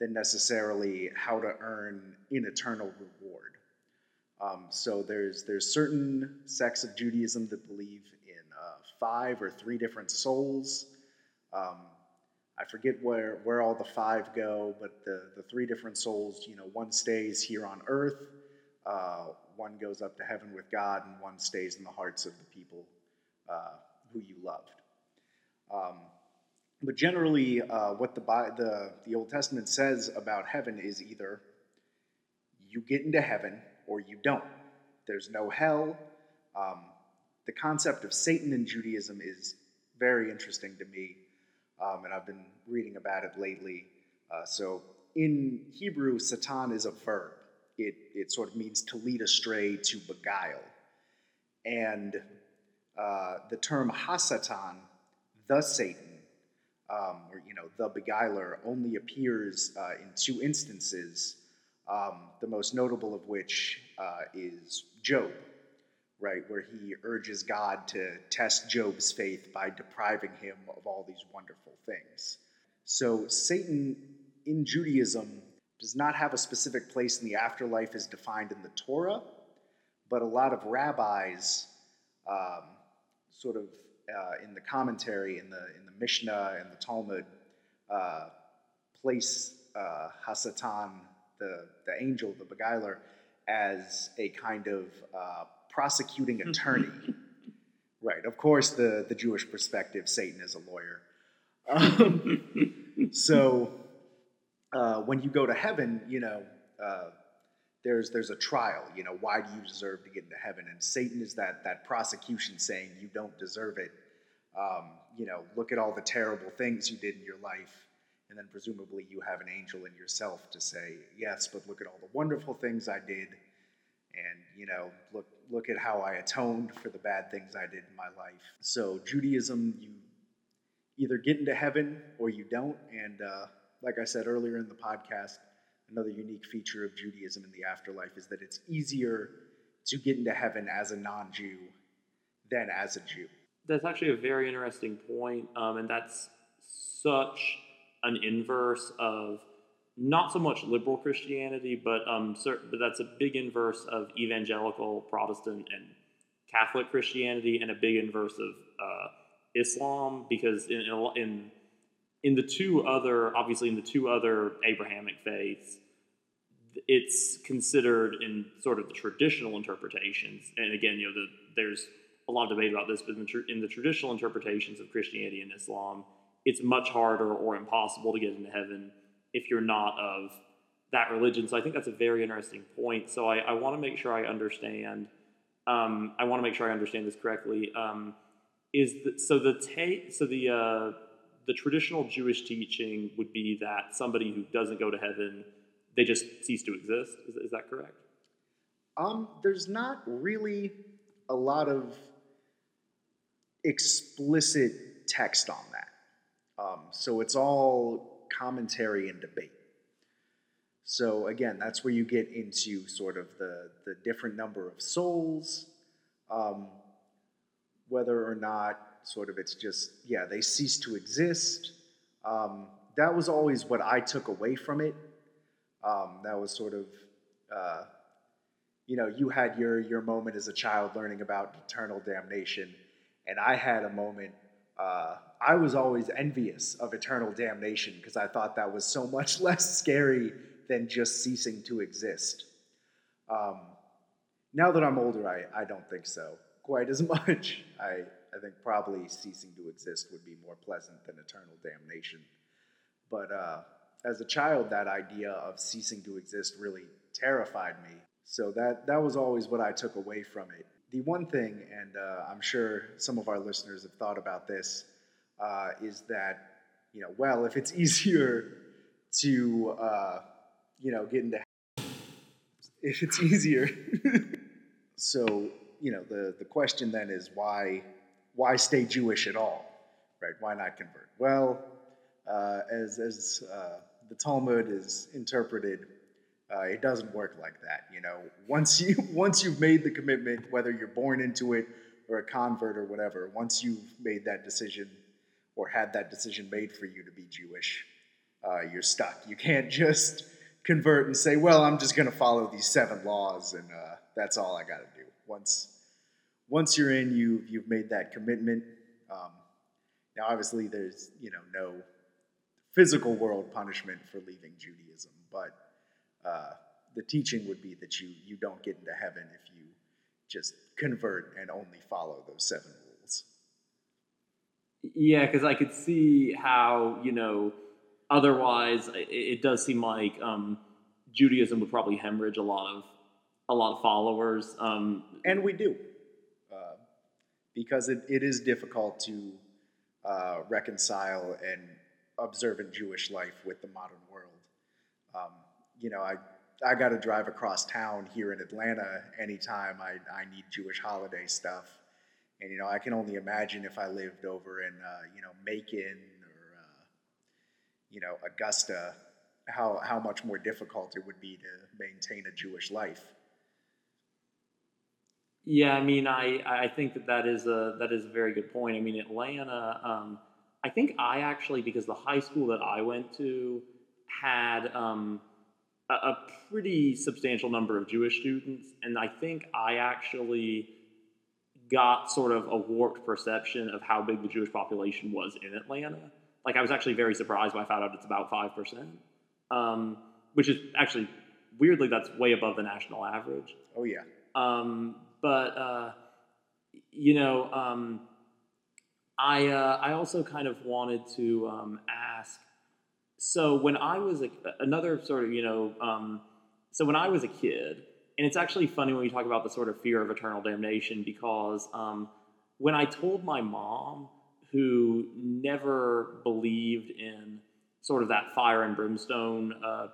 than necessarily how to earn an eternal reward. Um, so there's there's certain sects of Judaism that believe in uh, five or three different souls. Um, I forget where, where all the five go, but the, the three different souls, you know, one stays here on earth, uh, one goes up to heaven with God, and one stays in the hearts of the people uh, who you loved. Um, but generally, uh, what the, the, the Old Testament says about heaven is either you get into heaven or you don't. There's no hell. Um, the concept of Satan in Judaism is very interesting to me um, and I've been reading about it lately. Uh, so in Hebrew, Satan is a verb. It, it sort of means to lead astray, to beguile. And uh, the term Hasatan, the Satan, um, or you know, the beguiler, only appears uh, in two instances Um, the most notable of which uh, is Job, right, where he urges God to test Job's faith by depriving him of all these wonderful things. So, Satan in Judaism does not have a specific place in the afterlife as defined in the Torah, but a lot of rabbis, um, sort of uh, in the commentary, in the in the Mishnah and the Talmud, uh, place uh, Hasatan, the the angel, the beguiler, as a kind of uh, prosecuting [laughs] attorney. right. Of course, the the Jewish perspective, Satan is a lawyer. Um, [laughs] so uh, when you go to heaven, you know, uh, there's there's a trial. You know, why do you deserve to get into heaven? And Satan is that that prosecution saying you don't deserve it. Um, you know, look at all the terrible things you did in your life, and then presumably you have an angel in yourself to say, yes, but look at all the wonderful things I did, and you know, look look at how I atoned for the bad things I did in my life. So Judaism, you either get into heaven or you don't, and uh, like I said earlier in the podcast, another unique feature of Judaism in the afterlife is that it's easier to get into heaven as a non Jew than as a Jew. That's actually a very interesting point, um, and that's such an inverse of not so much liberal Christianity, but um, but that's a big inverse of evangelical Protestant and Catholic Christianity, and a big inverse of uh, Islam, because in, in, in the two other, obviously in the two other Abrahamic faiths, it's considered in sort of the traditional interpretations. And again, you know, the, there's a lot of debate about this, but in the, in the traditional interpretations of Christianity and Islam, it's much harder or impossible to get into heaven if you're not of that religion. So I think that's a very interesting point. So I, I want to make sure I understand. Um, I want to make sure I understand this correctly. Um, is the, so the ta- so the uh, the traditional Jewish teaching would be that somebody who doesn't go to heaven, they just cease to exist. Is, is that correct? Um, there's not really a lot of explicit text on that. Um, so it's all commentary and debate. So again, that's where you get into sort of the, the different number of souls, um, whether or not sort of it's just yeah they cease to exist um, that was always what i took away from it um, that was sort of uh, you know you had your your moment as a child learning about eternal damnation and i had a moment uh, i was always envious of eternal damnation because i thought that was so much [laughs] less scary than just ceasing to exist um, now that i'm older I, I don't think so quite as [laughs] much i I think probably ceasing to exist would be more pleasant than eternal damnation. But uh, as a child, that idea of ceasing to exist really terrified me. So that, that was always what I took away from it. The one thing, and uh, I'm sure some of our listeners have thought about this, uh, is that, you know, well, if it's [laughs] easier to, uh, you know, get into, [laughs] if it's easier, [laughs] so, you know, the, the question then is why why stay Jewish at all? Right? Why not convert? Well, uh, as, as uh, the Talmud is interpreted, uh, it doesn't work like that. You know, once you once you've made the commitment, whether you're born into it or a convert or whatever, once you've made that decision or had that decision made for you to be Jewish, uh, you're stuck. You can't [laughs] just convert and say, "Well, I'm just going to follow these seven laws and uh, that's all I got to do." Once once you're in, you you've made that commitment. Um, now, obviously, there's you know no physical world punishment for leaving Judaism, but uh, the teaching would be that you you don't get into heaven if you just convert and only follow those seven rules. Yeah, because I could see how you know otherwise it, it does seem like um, Judaism would probably hemorrhage a lot of a lot of followers. Um, and we do because it, it is difficult to uh, reconcile and observant Jewish life with the modern world. Um, you know, I I got to drive across town here in Atlanta anytime I, I need Jewish holiday stuff. And, you know, I can only imagine if I lived over in, uh, you know, Macon or, uh, you know, Augusta, how how much more difficult it would be to maintain a Jewish life. Yeah, I mean, I, I think that that is a that is a very good point. I mean, Atlanta. Um, I think I actually because the high school that I went to had um, a, a pretty substantial number of Jewish students, and I think I actually got sort of a warped perception of how big the Jewish population was in Atlanta. Like I was actually very surprised when I found out it's about five percent, um, which is actually weirdly that's way above the national average. Oh yeah. Um, but uh, you know, um, I uh, I also kind of wanted to um, ask. So when I was a, another sort of you know, um, so when I was a kid, and it's actually funny when we talk about the sort of fear of eternal damnation because um, when I told my mom, who never believed in sort of that fire and brimstone uh,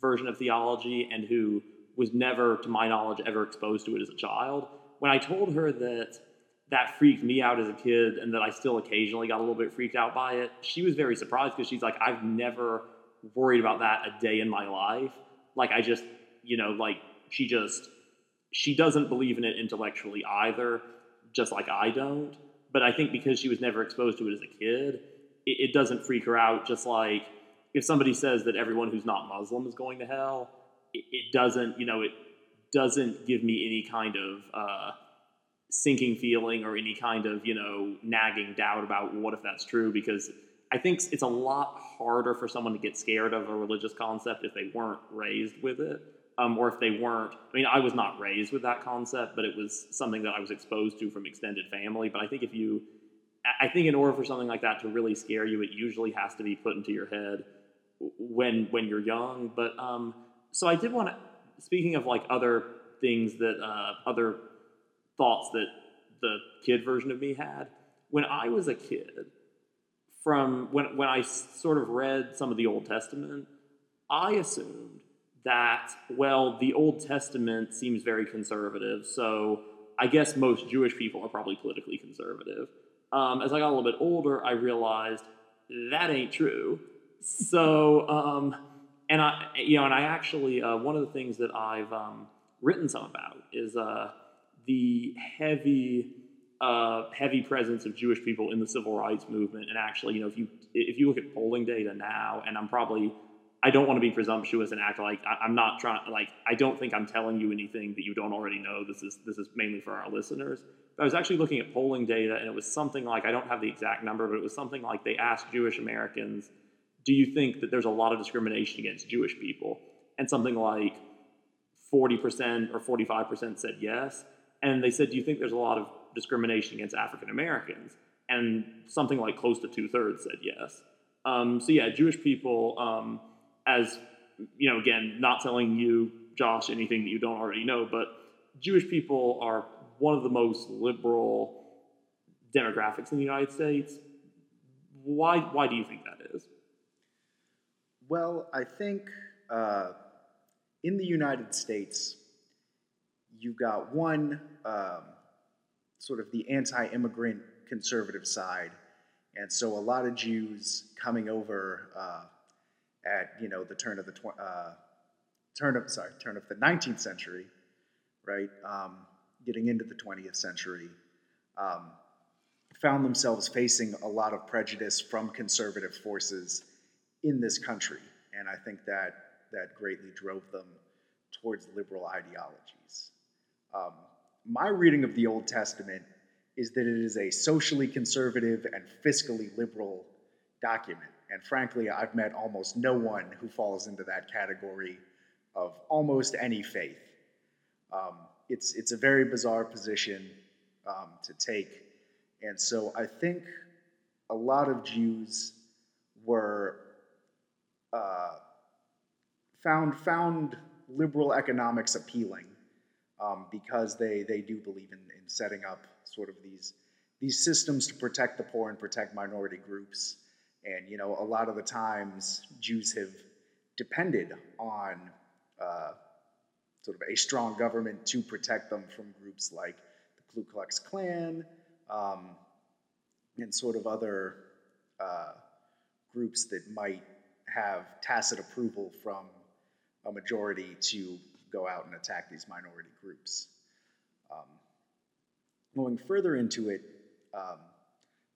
version of theology, and who was never, to my knowledge, ever exposed to it as a child. When I told her that that freaked me out as a kid and that I still occasionally got a little bit freaked out by it, she was very surprised because she's like, I've never worried about that a day in my life. Like, I just, you know, like, she just, she doesn't believe in it intellectually either, just like I don't. But I think because she was never exposed to it as a kid, it, it doesn't freak her out, just like if somebody says that everyone who's not Muslim is going to hell it, it doesn't, you know, it doesn't give me any kind of uh, sinking feeling or any kind of, you know, nagging doubt about what if that's true because I think it's a lot harder for someone to get scared of a religious concept if they weren't raised with it. Um, or if they weren't, I mean, I was not raised with that concept, but it was something that I was exposed to from extended family. But I think if you, I think in order for something like that to really scare you, it usually has to be put into your head when when you're young. But um, so I did want to. Speaking of like other things that uh, other thoughts that the kid version of me had when I was a kid. From when when I sort of read some of the Old Testament, I assumed that well the Old Testament seems very conservative, so I guess most Jewish people are probably politically conservative. Um, as I got a little bit older, I realized that ain't true. So um, and I, you know, and I actually uh, one of the things that I've um, written some about is uh, the heavy, uh, heavy presence of Jewish people in the civil rights movement. And actually, you know, if you if you look at polling data now, and I'm probably I don't want to be presumptuous and act like I, am not trying. Like I don't think I'm telling you anything that you don't already know. This is this is mainly for our listeners. But I was actually looking at polling data, and it was something like I don't have the exact number, but it was something like they asked Jewish Americans do you think that there's a lot of discrimination against Jewish people? And something like 40% or 45% said yes. And they said, do you think there's a lot of discrimination against African Americans? And something like close to two thirds said yes. Um, so yeah, Jewish people, um, as you know, again, not telling you, Josh, anything that you don't already know, but Jewish people are one of the most liberal demographics in the United States. Why, why do you think that is? Well, I think uh, in the United States, you've got one um, sort of the anti immigrant conservative side. And so a lot of Jews coming over uh, at you know the turn of the tw- uh, turn of sorry turn of the 19th century, right? Um, getting into the 20th century, um, found themselves facing a lot of prejudice from conservative forces in this country. And I think that that greatly drove them towards liberal ideologies. Um, my reading of the Old Testament is that it is a socially conservative and fiscally liberal document. And frankly, I've met almost no one who falls into that category of almost any faith. Um, it's, it's a very bizarre position um, to take. And so I think a lot of Jews were uh, found found liberal economics appealing um, because they they do believe in, in setting up sort of these these systems to protect the poor and protect minority groups. And you know, a lot of the times Jews have depended on uh, sort of a strong government to protect them from groups like the Ku Klux Klan um, and sort of other uh, groups that might have tacit approval from a majority to go out and attack these minority groups. Um, going further into it, um,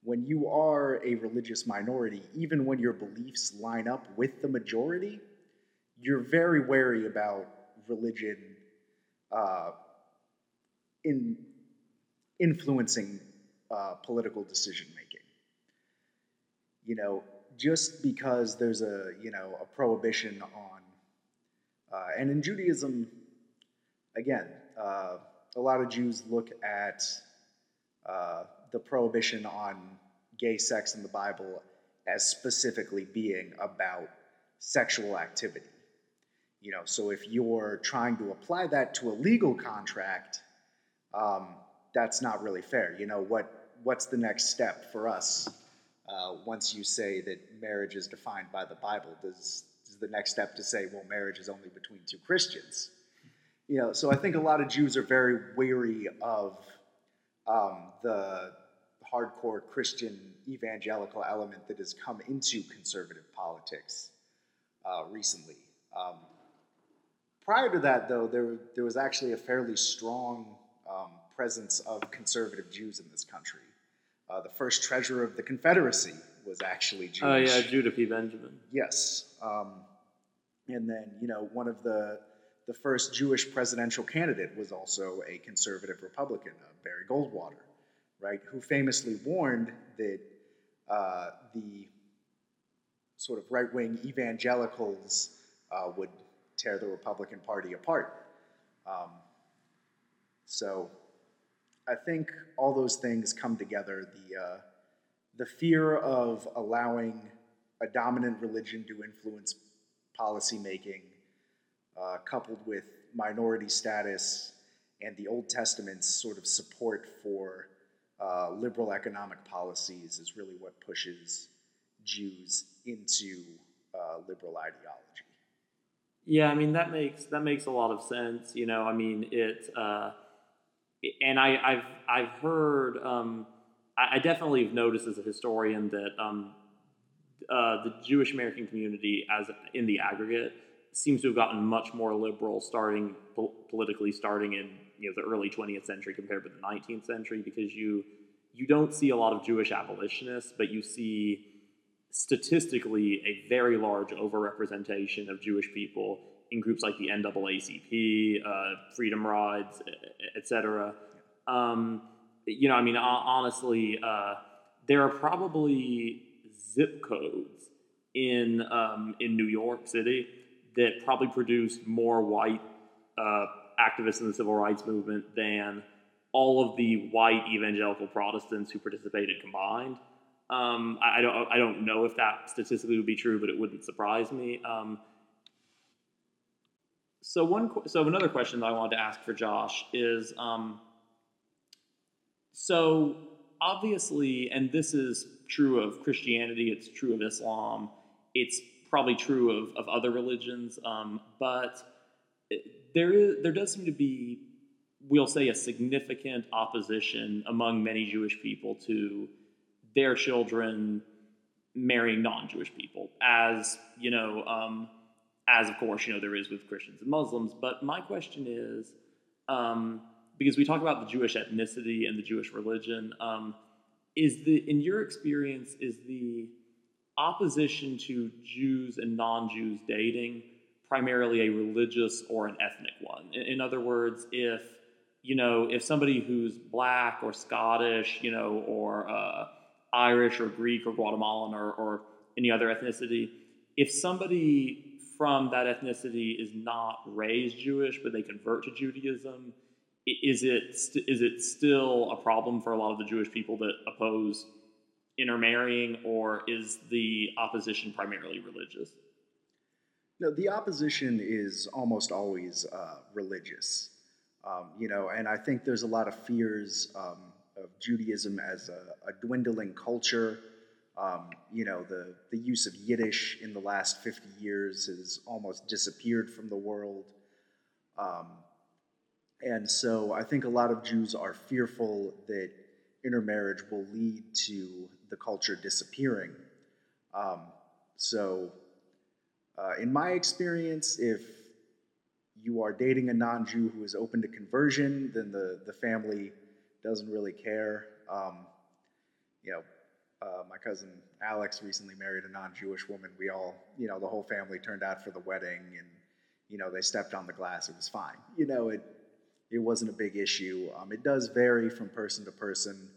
when you are a religious minority, even when your beliefs line up with the majority, you're very wary about religion uh, in influencing uh, political decision making. You know, just because there's a you know a prohibition on, uh, and in Judaism, again, uh, a lot of Jews look at uh, the prohibition on gay sex in the Bible as specifically being about sexual activity. You know, so if you're trying to apply that to a legal contract, um, that's not really fair. You know, what what's the next step for us uh, once you say that marriage is defined by the Bible? Does is the next step to say, well, marriage is only between two Christians? You know, so I think a lot of Jews are very wary of um, the hardcore Christian evangelical element that has come into conservative politics uh, recently. Um, prior to that, though, there, there was actually a fairly strong um, presence of conservative Jews in this country. Uh, the first treasurer of the Confederacy was actually Jewish. Oh yeah, Judah P. Benjamin. Yes, um, and then you know one of the the first Jewish presidential candidate was also a conservative Republican, uh, Barry Goldwater, right? Who famously warned that uh, the sort of right wing evangelicals uh, would tear the Republican Party apart. Um, so I think all those things come together. The, uh, the fear of allowing a dominant religion to influence policymaking, uh, coupled with minority status and the Old Testament's sort of support for uh, liberal economic policies, is really what pushes Jews into uh, liberal ideology. Yeah, I mean that makes that makes a lot of sense. You know, I mean it, uh, and I, have I've heard, um, I, I, definitely have noticed as a historian that um, uh, the Jewish American community, as in the aggregate, seems to have gotten much more liberal, starting po- politically, starting in you know the early 20th century compared with the 19th century, because you you don't see a lot of Jewish abolitionists, but you see statistically a very large overrepresentation of Jewish people in groups like the NAACP, uh, Freedom Rides, etc. Um, you know, I mean, honestly, uh, there are probably zip codes in um, in New York City that probably produced more white uh, activists in the civil rights movement than all of the white evangelical Protestants who participated combined. Um, I, I, don't I don't know if that statistically would be true, but it wouldn't surprise me. Um, so one so another question that I wanted to ask for Josh is um, so obviously, and this is true of Christianity, it's true of Islam, it's probably true of, of other religions, um, but there is there does seem to be we'll say a significant opposition among many Jewish people to their children marrying non-Jewish people, as you know, um, as of course you know there is with Christians and Muslims. But my question is, um, because we talk about the Jewish ethnicity and the Jewish religion, um, is the in your experience is the opposition to Jews and non-Jews dating primarily a religious or an ethnic one? In, in other words, if you know if somebody who's black or Scottish, you know, or uh, Irish or Greek or Guatemalan or, or any other ethnicity, if somebody from that ethnicity is not raised Jewish, but they convert to Judaism, is it st- is it still a problem for a lot of the Jewish people that oppose intermarrying, or is the opposition primarily religious? No, the opposition is almost always uh, religious. Um, you know, and I think there's a lot of fears um, of Judaism as a, a dwindling culture. Um, you know, the, the use of Yiddish in the last 50 years has almost disappeared from the world. Um, and so I think a lot of Jews are fearful that intermarriage will lead to the culture disappearing. Um, so, Uh, in my experience, if you are dating a non-Jew who is open to conversion, then the the family doesn't really care. Um, you know, uh, my cousin Alex recently married a non-Jewish woman. We all, you know, the whole family turned out for the wedding, and you know, they stepped on the glass. It was fine. You know, it it wasn't a big issue. Um, it does vary from person to person.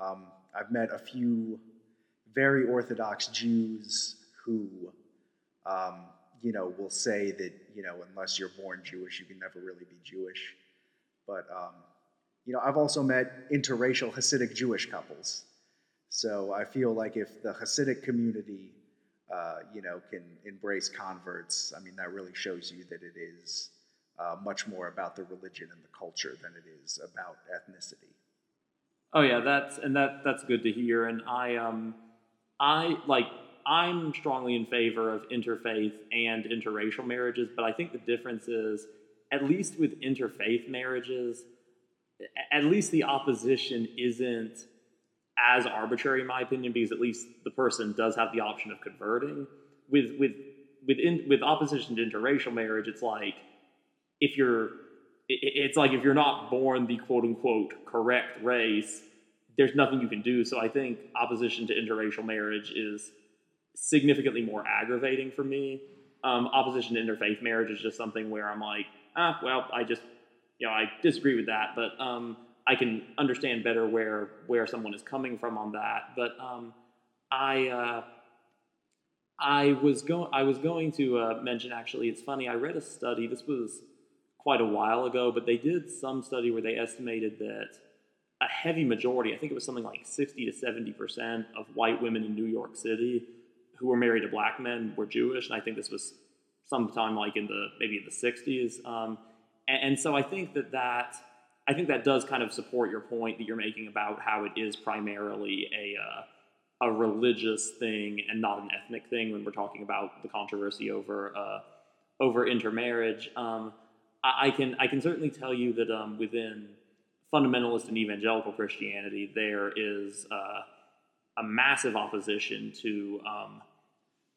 Um, I've met a few very Orthodox Jews who, um, you know, will say that you know, unless you're born Jewish, you can never really be Jewish. But um, you know, I've also met interracial Hasidic Jewish couples. So I feel like if the Hasidic community, uh, you know, can embrace converts, I mean, that really shows you that it is uh, much more about the religion and the culture than it is about ethnicity. Oh yeah, that's and that that's good to hear. And I um I like I'm strongly in favor of interfaith and interracial marriages, but I think the difference is at least with interfaith marriages, at least the opposition isn't as arbitrary in my opinion because at least the person does have the option of converting. With with with in, with opposition to interracial marriage, it's like if you're it's like if you're not born the quote unquote correct race, there's nothing you can do. So I think opposition to interracial marriage is significantly more aggravating for me. Um, opposition to interfaith marriage is just something where I'm like, ah, well, I just, you know, I disagree with that, but um, I can understand better where where someone is coming from on that. But um, I. Uh, I was going. I was going to uh, mention. Actually, it's funny. I read a study. This was quite a while ago, but they did some study where they estimated that a heavy majority, I think it was something like 60 to 70% of white women in New York City who were married to black men were Jewish. And I think this was sometime like in the maybe the 60s. Um, and, and, so I think that that I think that does kind of support your point that you're making about how it is primarily a uh, a religious thing and not an ethnic thing when we're talking about the controversy over uh, over intermarriage. Um, I, can I can certainly tell you that um, within fundamentalist and evangelical Christianity, there is uh, a massive opposition to um,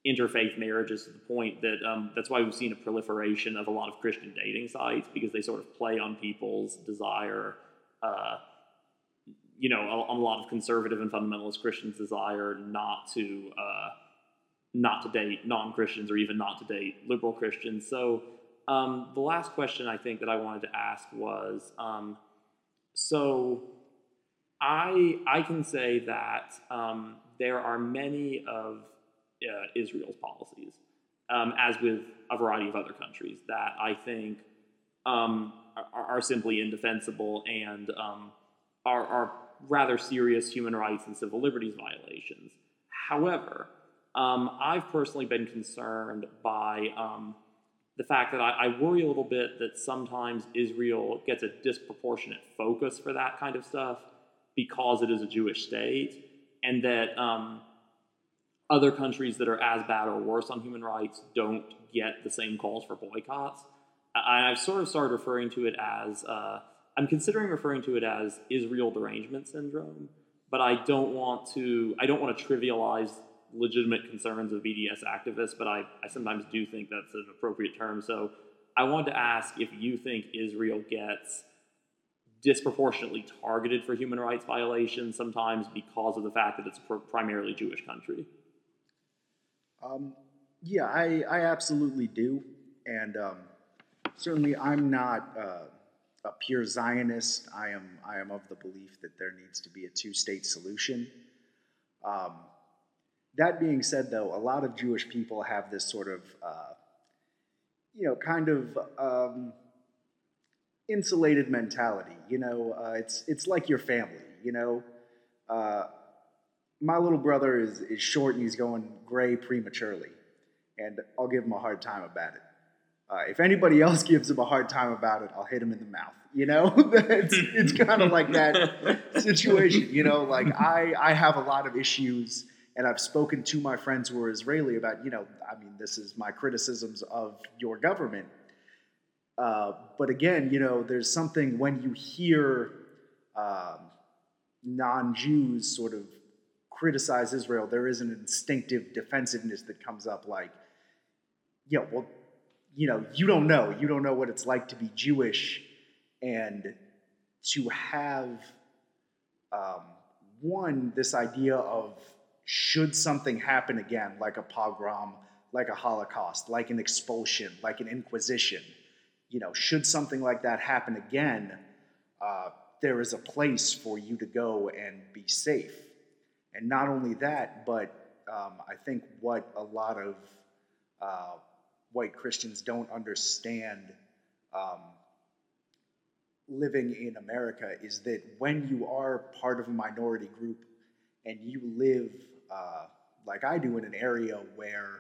interfaith marriages to the point that um, that's why we've seen a proliferation of a lot of Christian dating sites because they sort of play on people's desire. Uh, you know, on a lot of conservative and fundamentalist Christians' desire not to uh, not to date non-Christians or even not to date liberal Christians. So um, the last question I think that I wanted to ask was um, so I, I can say that um, there are many of uh, Israel's policies, um, as with a variety of other countries, that I think um, are, are, simply indefensible and um, are, are rather serious human rights and civil liberties violations. However, I've personally been concerned by the fact that I, I, worry a little bit that sometimes Israel gets a disproportionate focus for that kind of stuff because it is a Jewish state, and that um, other countries that are as bad or worse on human rights don't get the same calls for boycotts. I, have sort of started referring to it as uh, I'm considering referring to it as Israel derangement syndrome, but I don't want to I don't want to trivialize legitimate concerns of BDS activists, but I, I sometimes do think that's an appropriate term. So I wanted to ask if you think Israel gets disproportionately targeted for human rights violations sometimes because of the fact that it's a primarily Jewish country. Um, yeah, I, I absolutely do. And um, certainly I'm not uh, a pure Zionist. I am, I am of the belief that there needs to be a two state solution. Um, that being said, though, a lot of Jewish people have this sort of, uh, you know, kind of um, insulated mentality. You know, uh, it's it's like your family. You know, uh, my little brother is is short and he's going gray prematurely, and I'll give him a hard time about it. Uh, if anybody [laughs] else gives him a hard time about it, I'll hit him in the mouth. You know, [laughs] it's it's kind of like that situation. You know, like I I have a lot of issues and I've spoken to my friends who are Israeli about, you know, I mean, this is my criticisms of your government. Uh, but again, you know, there's something when you hear um, non Jews sort of criticize Israel, there is an instinctive defensiveness that comes up like, yeah, well, you know, you don't know. You don't know what it's like to be Jewish and to have um, one this idea of should something happen again, like a pogrom, like a Holocaust, like an expulsion, like an Inquisition, you know, should something like that happen again, uh, there is a place for you to go and be safe. And not only that, but um, I think what a lot of uh, white Christians don't understand um, living in America is that when you are part of a minority group and you live uh, like I do in an area where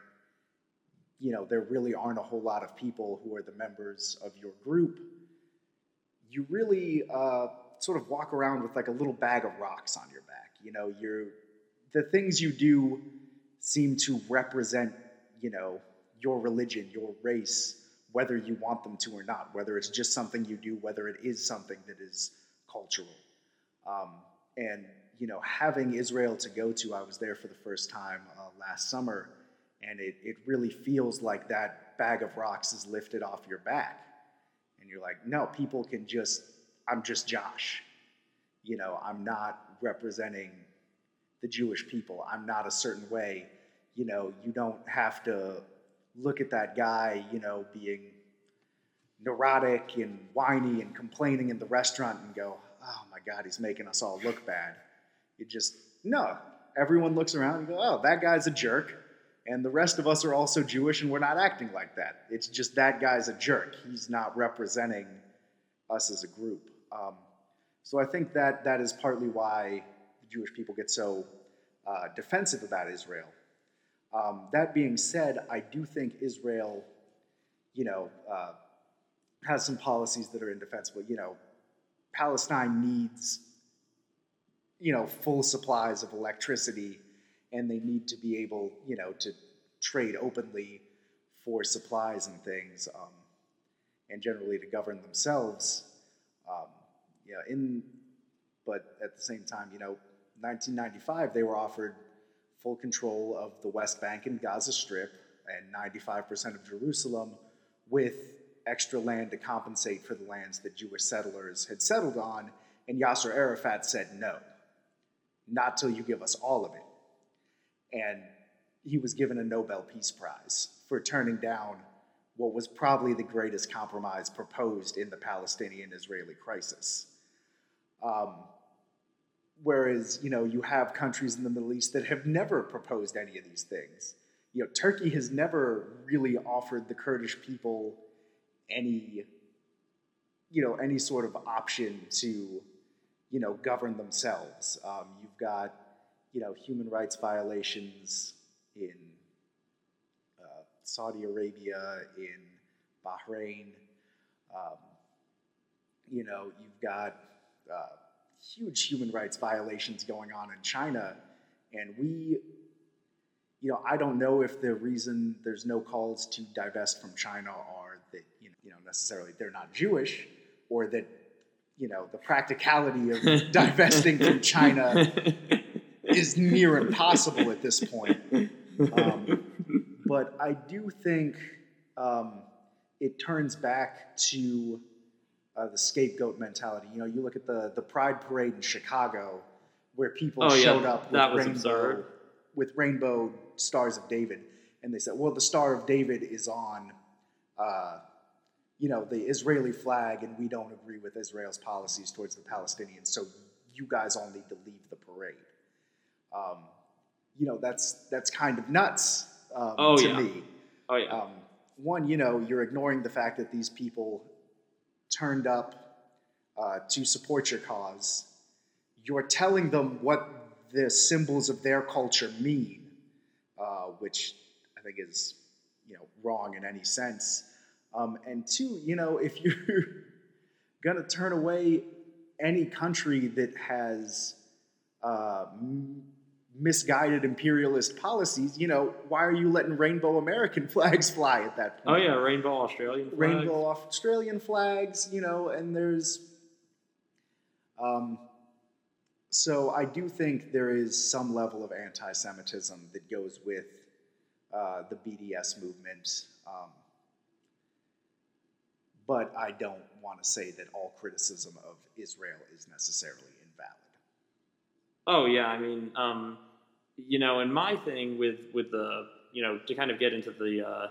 you know there really aren't a whole lot of people who are the members of your group, you really uh, sort of walk around with like a little bag of rocks on your back. You know, you're the things you do seem to represent, you know, your religion, your race, whether you want them to or not, whether it's just something you do, whether it is something that is cultural. Um, and, you know, having Israel to go to, I was there for the first time uh, last summer, and it, it really feels like that bag of rocks is lifted off your back. And you're like, no, people can just, I'm just Josh. You know, I'm not representing the Jewish people. I'm not a certain way. You know, you don't have to look at that guy, you know, being neurotic and whiny and complaining in the restaurant and go, oh my God, he's making us all look bad. You just, no. Everyone looks around and go, oh, that guy's a jerk. And the rest of us are also Jewish and we're not acting like that. It's just that guy's a jerk. He's not representing us as a group. Um, so I think that that is partly why Jewish people get so uh, defensive about Israel. Um, that being said, I do think Israel, you know, uh, has some policies that are indefensible. You know, Palestine needs, you know, full supplies of electricity, and they need to be able, you know, to trade openly for supplies and things, um, and generally to govern themselves. Um, in, but at the same time, you know, 1995 they were offered full control of the West Bank and Gaza Strip and 95% of Jerusalem with extra land to compensate for the lands that Jewish settlers had settled on. And Yasser Arafat said, no, not till you give us all of it. And he was given a Nobel Peace Prize for turning down what was probably the greatest compromise proposed in the Palestinian Israeli crisis. Um, Whereas, you know, you have countries in the Middle East that have never proposed any of these things. You know, Turkey has never really offered the Kurdish people any, you know, any sort of option to, you know, govern themselves. Um, you've got, you know, human rights violations in uh, Saudi Arabia, in Bahrain. Um, you know, you've got uh, huge human rights violations going on in China. And we, you know, I don't know if the reason there's no calls to divest from China are that, you know, you know necessarily they're not Jewish or that, you know, the practicality of [laughs] divesting from China is near impossible at this point. Um, but I do think um, it turns back to uh, the scapegoat mentality. You know, you look at the the Pride Parade in Chicago, where people Oh, yeah, showed up with rainbow absurd. with rainbow stars of David, and they said, "Well, the Star of David is on." Uh, you know the Israeli flag, and we don't agree with Israel's policies towards the Palestinians. So you guys all need to leave the parade. Um, you know that's that's kind of nuts um, Oh, to yeah. me. Oh yeah. Um, one, you know, you're ignoring the fact that these people turned up uh, to support your cause. You're telling them what the symbols of their culture mean, uh, which I think is, you know, wrong in any sense. Um, and two, you know, if you're [laughs] gonna turn away any country that has uh, misguided imperialist policies, you know, why are you letting rainbow American [laughs] flags fly at that point? oh yeah, rainbow Australian flag. Rainbow Australian flags, you know, and there's. Um, so I do think there is some level of anti-Semitism that goes with uh, the BDS movement. Um, but I don't want to say that all criticism of Israel is necessarily. Oh yeah, I mean, um, you know, and my thing with with the you know to kind of get into the uh,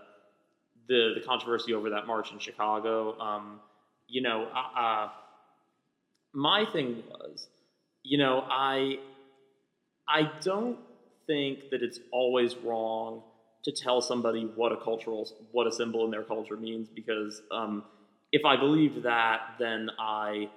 the the controversy over that march in Chicago, um, you know, uh, my thing was, you know, I I don't think that it's always wrong to tell somebody what a cultural what a symbol in their culture means because um, if I believed that, then I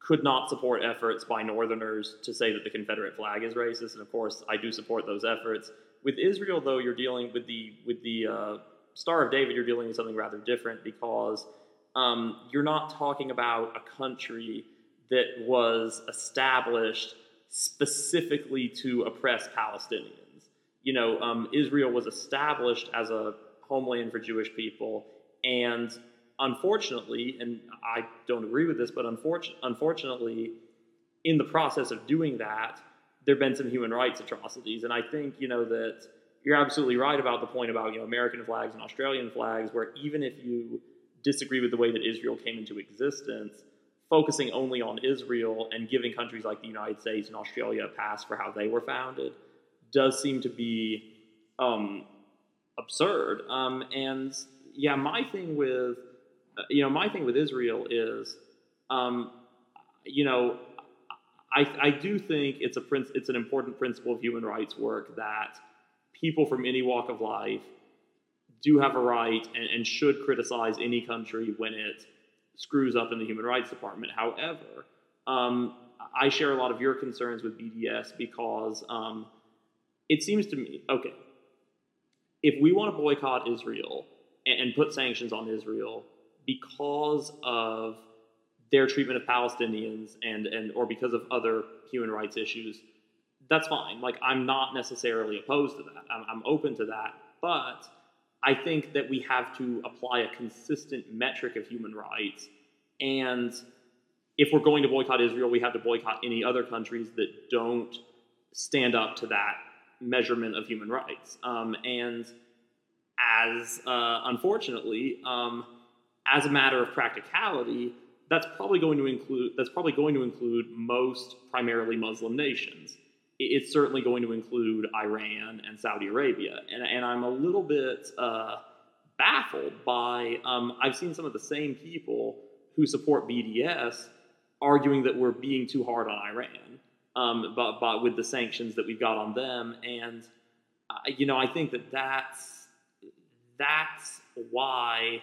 could not support efforts by Northerners to say that the Confederate flag is racist, and of course, I do support those efforts. With Israel, though, you're dealing with the with the uh, Star of David. You're dealing with something rather different because um, you're not talking about a country that was established specifically to oppress Palestinians. You know, um, Israel was established as a homeland for Jewish people, and unfortunately, and I don't agree with this, but unfortunately, unfortunately, in the process of doing that, there have been some human rights atrocities. And I think, you know, that you're absolutely right about the point about, you know, American flags and Australian flags, where even if you disagree with the way that Israel came into existence, focusing only on Israel and giving countries like the United States and Australia a pass for how they were founded does seem to be um, absurd. Um, and yeah, my thing with you know, my thing with Israel is, um, you know, I, I do think it's a princ- it's an important principle of human rights work that people from any walk of life do have a right and, and should criticize any country when it screws up in the human rights department. However, um, I share a lot of your concerns with BDS because um, it seems to me okay. If we want to boycott Israel and, and put sanctions on Israel, because of their treatment of Palestinians and, and or because of other human rights issues, that's fine. Like I'm not necessarily opposed to that. I'm, I'm open to that, but I think that we have to apply a consistent metric of human rights. And if we're going to boycott Israel, we have to boycott any other countries that don't stand up to that measurement of human rights. Um, and as uh, unfortunately, um, as a matter of practicality, that's probably going to include that's probably going to include most primarily Muslim nations. It's certainly going to include Iran and Saudi Arabia, and, and I'm a little bit uh, baffled by um, I've seen some of the same people who support BDS arguing that we're being too hard on Iran, um, but, but with the sanctions that we've got on them, and uh, you know I think that that's that's why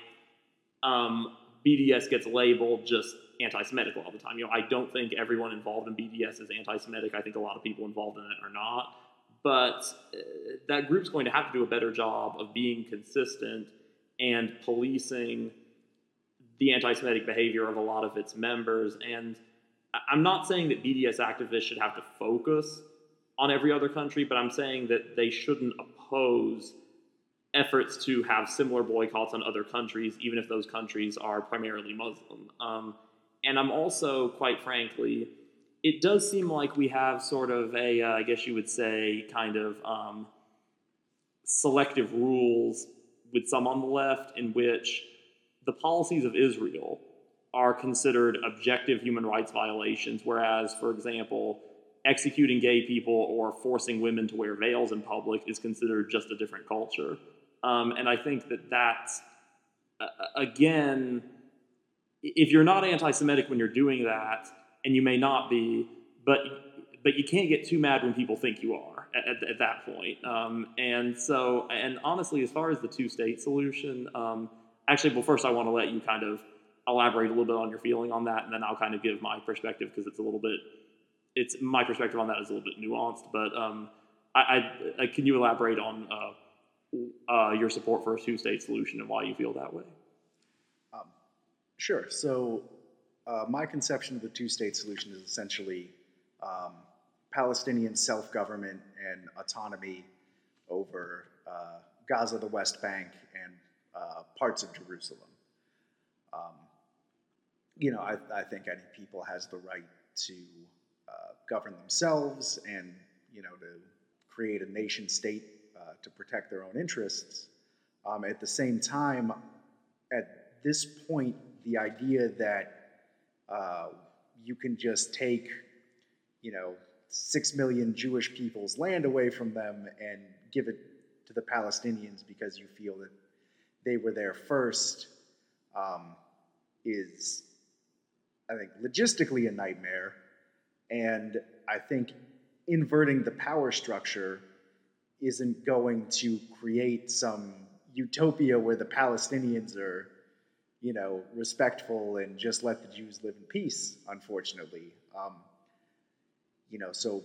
um, BDS gets labeled just anti-Semitic all the time. You know, I don't think everyone involved in BDS is anti-Semitic. I think a lot of people involved in it are not. But uh, that group's going to have to do a better job of being consistent and policing the anti-Semitic behavior of a lot of its members. And I'm not saying that BDS activists should have to focus on every other country, but I'm saying that they shouldn't oppose efforts to have similar boycotts on other countries, even if those countries are primarily Muslim. Um, and I'm also, quite frankly, it does seem like we have sort of a, uh, I guess you would say, kind of um, selective rules with some on the left in which the policies of Israel are considered objective human rights violations, whereas, for example, executing gay people or forcing women to wear veils in public is considered just a different culture. Um, and I think that that's, uh, again, if you're not anti-Semitic when you're doing that, and you may not be, but but you can't get too mad when people think you are at, at, at that point. Um, and so, and honestly, as far as the two-state solution, um, actually, well, first I want to let you kind of elaborate a little bit on your feeling on that, and then I'll kind of give my perspective because it's a little bit, it's my perspective on that is a little bit nuanced. But um, I, I, I, can you elaborate on uh, uh, your support for a two-state solution and why you feel that way. Um, sure. So, uh, my conception of the two-state solution is essentially um, Palestinian self-government and autonomy over uh, Gaza, the West Bank, and uh, parts of Jerusalem. Um, you know, I, I, think any people has the right to uh, govern themselves and you know to create a nation state to protect their own interests. Um, at the same time, at this point, the idea that uh, you can just take, you know, six million Jewish people's land away from them and give it to the Palestinians because you feel that they were there first um, is, I think, logistically a nightmare. And I think inverting the power structure isn't going to create some utopia where the Palestinians are, you know, respectful and just let the Jews live in peace, unfortunately. Um, you know, so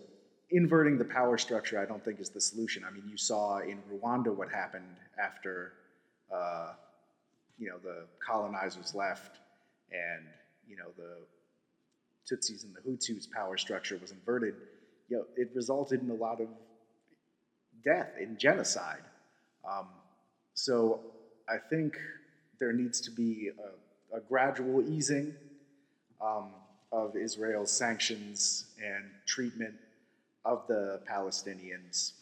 inverting the power structure, I don't think is the solution. I mean, you saw in Rwanda what happened after, uh, you know, the colonizers left, and you know the Tutsis and the Hutus power structure was inverted. You know, it resulted in a lot of death and genocide. Um, so I think there needs to be a, a gradual easing um, of Israel's sanctions and treatment of the Palestinians,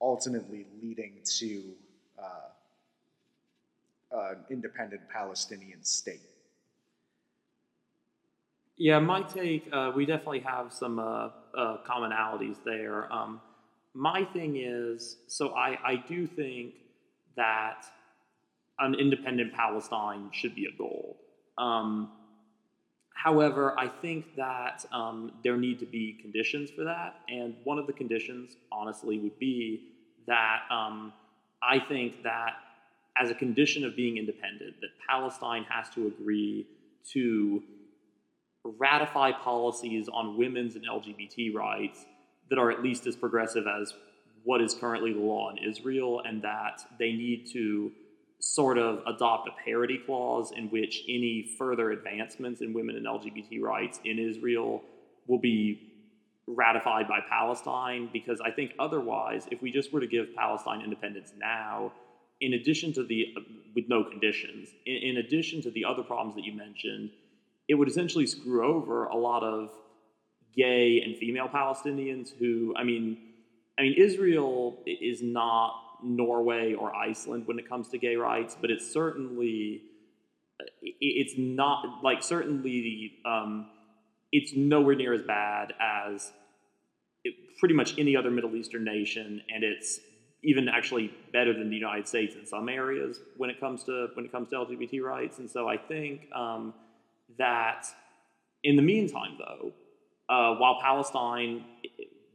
ultimately leading to uh, an independent Palestinian state. Yeah, my take, uh, we definitely have some uh, uh, commonalities there. Um, my thing is, so I, I do think that an independent Palestine should be a goal. Um, however, I think that um, there need to be conditions for that, and one of the conditions, honestly, would be that um, I think that as a condition of being independent, that Palestine has to agree to ratify policies on women's and LGBT rights that are at least as progressive as what is currently the law in Israel, and that they need to sort of adopt a parity clause in which any further advancements in women and LGBT rights in Israel will be ratified by Palestine. Because I think otherwise, if we just were to give Palestine independence now, in addition to the, with no conditions, in, addition to the other problems that you mentioned, it would essentially screw over a lot of gay and female Palestinians who, I mean, I mean, Israel is not Norway or Iceland when it comes to gay rights, but it's certainly, it's not like certainly, um, it's nowhere near as bad as it, pretty much any other Middle Eastern nation, and it's even actually better than the United States in some areas when it comes to when it comes to LGBT rights. And so I think um, that in the meantime, though, uh, while Palestine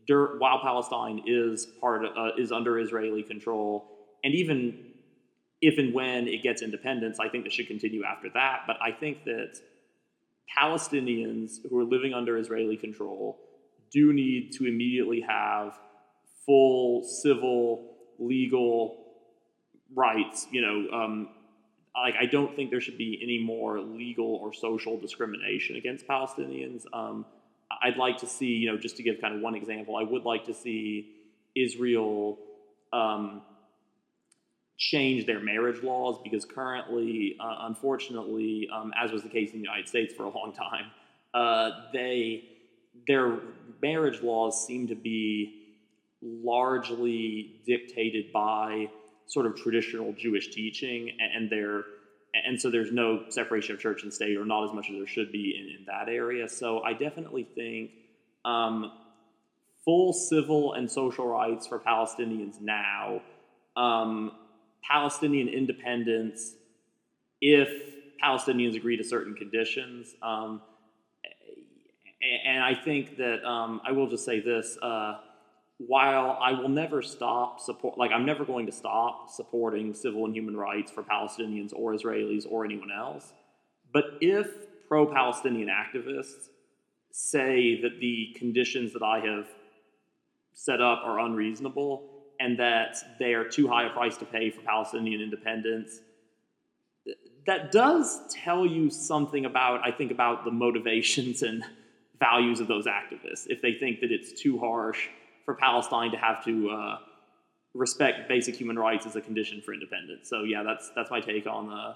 while Palestine is part of, uh, is under Israeli control, and even if and when it gets independence, I think that should continue after that. But I think that Palestinians who are living under Israeli control do need to immediately have full civil, legal rights. You know, um, like I don't think there should be any more legal or social discrimination against Palestinians. Um, I'd like to see, you know, just to give kind of one example, I would like to see Israel um, change their marriage laws because currently, uh, unfortunately, um, as was the case in the United States for a long time, uh, they their marriage laws seem to be largely dictated by sort of traditional Jewish teaching, and they're and so there's no separation of church and state, or not as much as there should be in, in that area. So I definitely think um, full civil and social rights for Palestinians now, um, Palestinian independence if Palestinians agree to certain conditions. Um, and I think that um, I will just say this. Uh, while I will never stop support, like I'm never going to stop supporting civil and human rights for Palestinians or Israelis or anyone else, but if pro-Palestinian activists say that the conditions that I have set up are unreasonable and that they are too high a price to pay for Palestinian independence, that does tell you something about, I think, about the motivations and values of those activists. If they think that it's too harsh for Palestine to have to uh, respect basic human rights as a condition for independence. So yeah, that's that's my take on uh,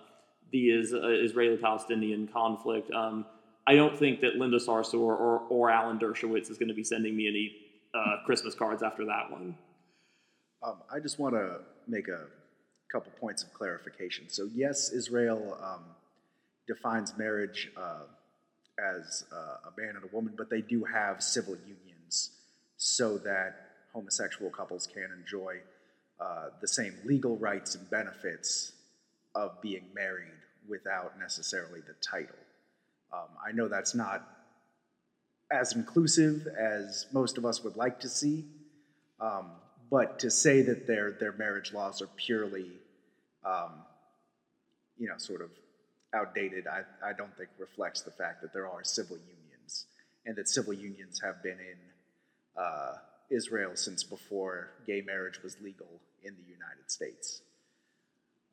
the is, uh, Israeli-Palestinian conflict. Um, I don't think that Linda Sarsour or, or Alan Dershowitz is going to be sending me any uh, Christmas cards after that one. Um, I just want to make a couple points of clarification. So, yes, Israel um, defines marriage uh, as uh, a man and a woman, but they do have civil unions so that homosexual couples can enjoy uh, the same legal rights and benefits of being married without necessarily the title. Um, I know that's not as inclusive as most of us would like to see, um, but to say that their their marriage laws are purely, um, you know, sort of outdated, I, I don't think reflects the fact that there are civil unions and that civil unions have been in uh, Israel since before gay marriage was legal in the United States.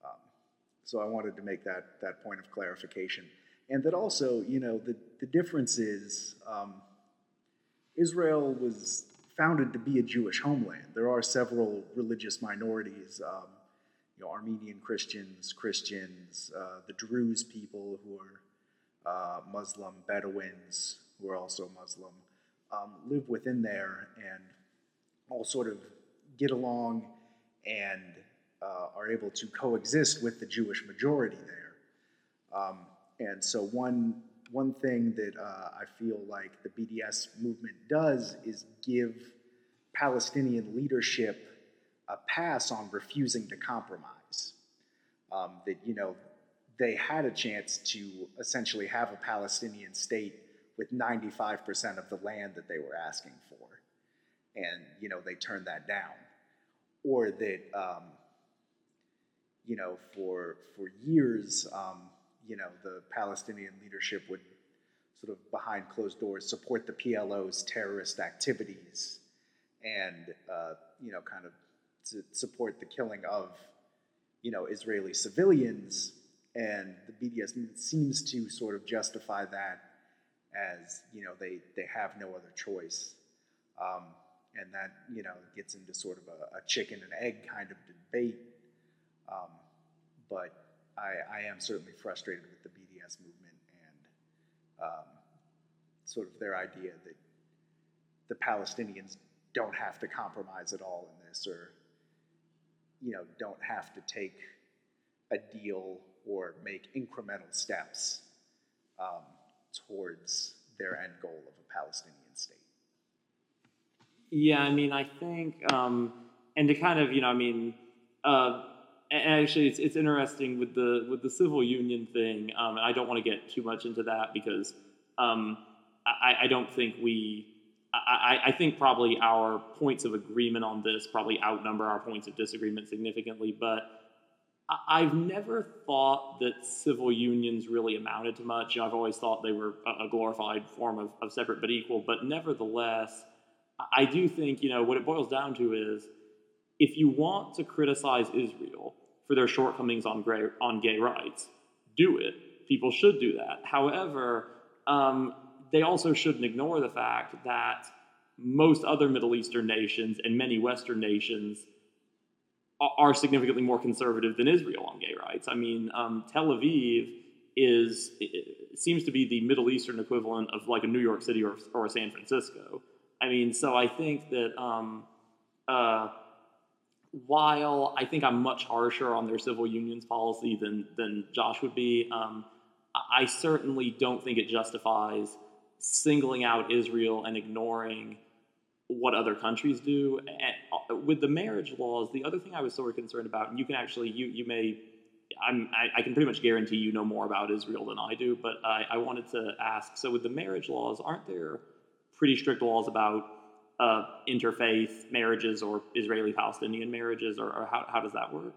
Um, so I wanted to make that, that point of clarification. And that also, you know, the, the difference is um, Israel was founded to be a Jewish homeland. There are several religious minorities, um, you know, Armenian Christians, Christians, uh, the Druze people who are uh, Muslim, Bedouins who are also Muslim, um, live within there and all sort of get along and uh, are able to coexist with the Jewish majority there. Um, and so one one thing that uh, I feel like the BDS movement does is give Palestinian leadership a pass on refusing to compromise. Um, that you know they had a chance to essentially have a Palestinian state with 95% of the land that they were asking for. And you know they turned that down, or that um, you know for for years um, you know the Palestinian leadership would sort of behind closed doors support the PLO's terrorist activities and uh, you know kind of support the killing of you know Israeli civilians. And the BDS seems to sort of justify that as you know they they have no other choice. Um, and that you know gets into sort of a, a chicken and egg kind of debate. Um, but I, I, am certainly frustrated with the BDS movement and um, sort of their idea that the Palestinians don't have to compromise at all in this, or you know, don't have to take a deal or make incremental steps um, towards their end goal of a Palestinian state. Yeah, I mean, I think, um, and to kind of, you know, I mean, uh, actually, it's, it's interesting with the with the civil union thing. Um, and I don't want to get too much into that because um, I, I, don't think we. I, I, think probably our points of agreement on this probably outnumber our points of disagreement significantly. But I've never thought that civil unions really amounted to much. You know, I've always thought they were a glorified form of, of separate but equal. But nevertheless, I do think, you know, what it boils down to is if you want to criticize Israel for their shortcomings on, gay, on gay rights, do it. People should do that. However, um, they also shouldn't ignore the fact that most other Middle Eastern nations and many Western nations are significantly more conservative than Israel on gay rights. I mean, um, Tel Aviv is seems to be the Middle Eastern equivalent of like a New York City or, or a San Francisco. I mean, so I think that um, uh, while I think I'm much harsher on their civil unions policy than than Josh would be, um, I certainly don't think it justifies singling out Israel and ignoring what other countries do. Uh, with the marriage laws, the other thing I was sort of concerned about, and you can actually you you may. I'm, I, I can pretty much guarantee you know more about Israel than I do, but I, I wanted to ask. So, with the marriage laws, aren't there pretty strict laws about uh, interfaith marriages or Israeli Palestinian marriages, or, or, how, how does that work?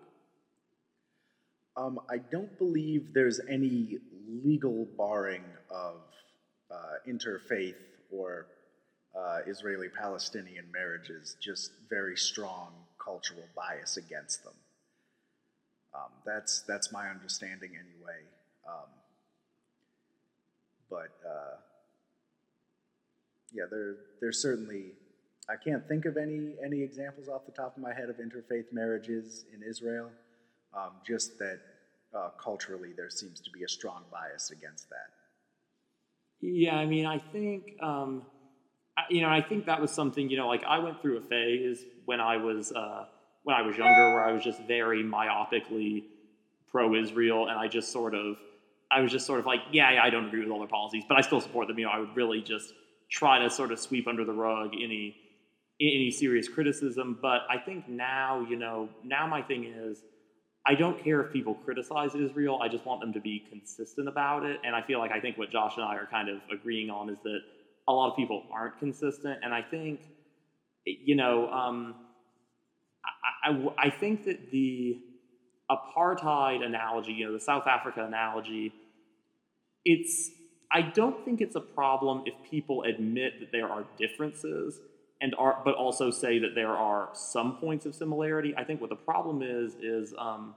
Um, I don't believe there's any legal barring of uh, interfaith or uh, Israeli Palestinian marriages, just very strong cultural bias against them. Um, that's, that's my understanding anyway. Um, but uh, yeah, there there's certainly I can't think of any any examples off the top of my head of interfaith marriages in Israel. Um, just that uh, culturally there seems to be a strong bias against that. Yeah, I mean, I think um, you know, I think that was something you know, like I went through a phase when I was uh, when I was younger, where I was just very myopically pro-Israel, and I just sort of, I was just sort of like, yeah, yeah, I don't agree with all their policies, but I still support them. You know, I would really just try to sort of sweep under the rug any any serious criticism. But I think now, you know, now my thing is, I don't care if people criticize Israel. I just want them to be consistent about it. And I feel like I think what Josh and I are kind of agreeing on is that a lot of people aren't consistent. And I think, you know, um, I, I, I think that the apartheid analogy, you know, the South Africa analogy, it's I don't think it's a problem if people admit that there are differences and are but also say that there are some points of similarity. I think what the problem is is um,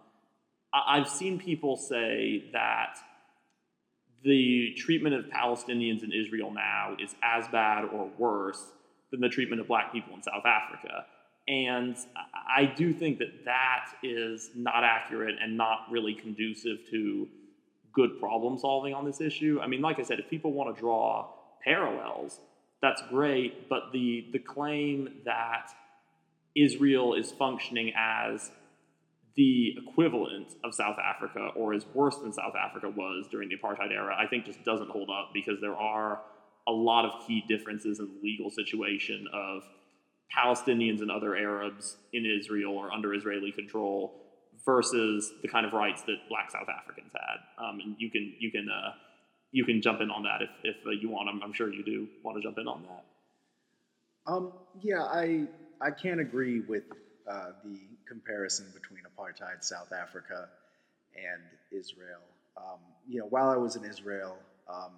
I, I've seen people say that the treatment of Palestinians in Israel now is as bad or worse than the treatment of black people in South Africa. And I do think that that is not accurate and not really conducive to good problem solving on this issue. I mean, like I said, if people want to draw parallels, that's great. But the the claim that Israel is functioning as the equivalent of South Africa or is worse than South Africa was during the apartheid era, I think just doesn't hold up because there are a lot of key differences in the legal situation of Palestinians and other Arabs in Israel or under Israeli control versus the kind of rights that Black South Africans had. Um, and you can you can uh, you can jump in on that if if uh, you want. I'm, I'm, sure you do want to jump in on that. Um, yeah, I I can't agree with uh, the comparison between apartheid South Africa and Israel. Um, you know, while I was in Israel, um,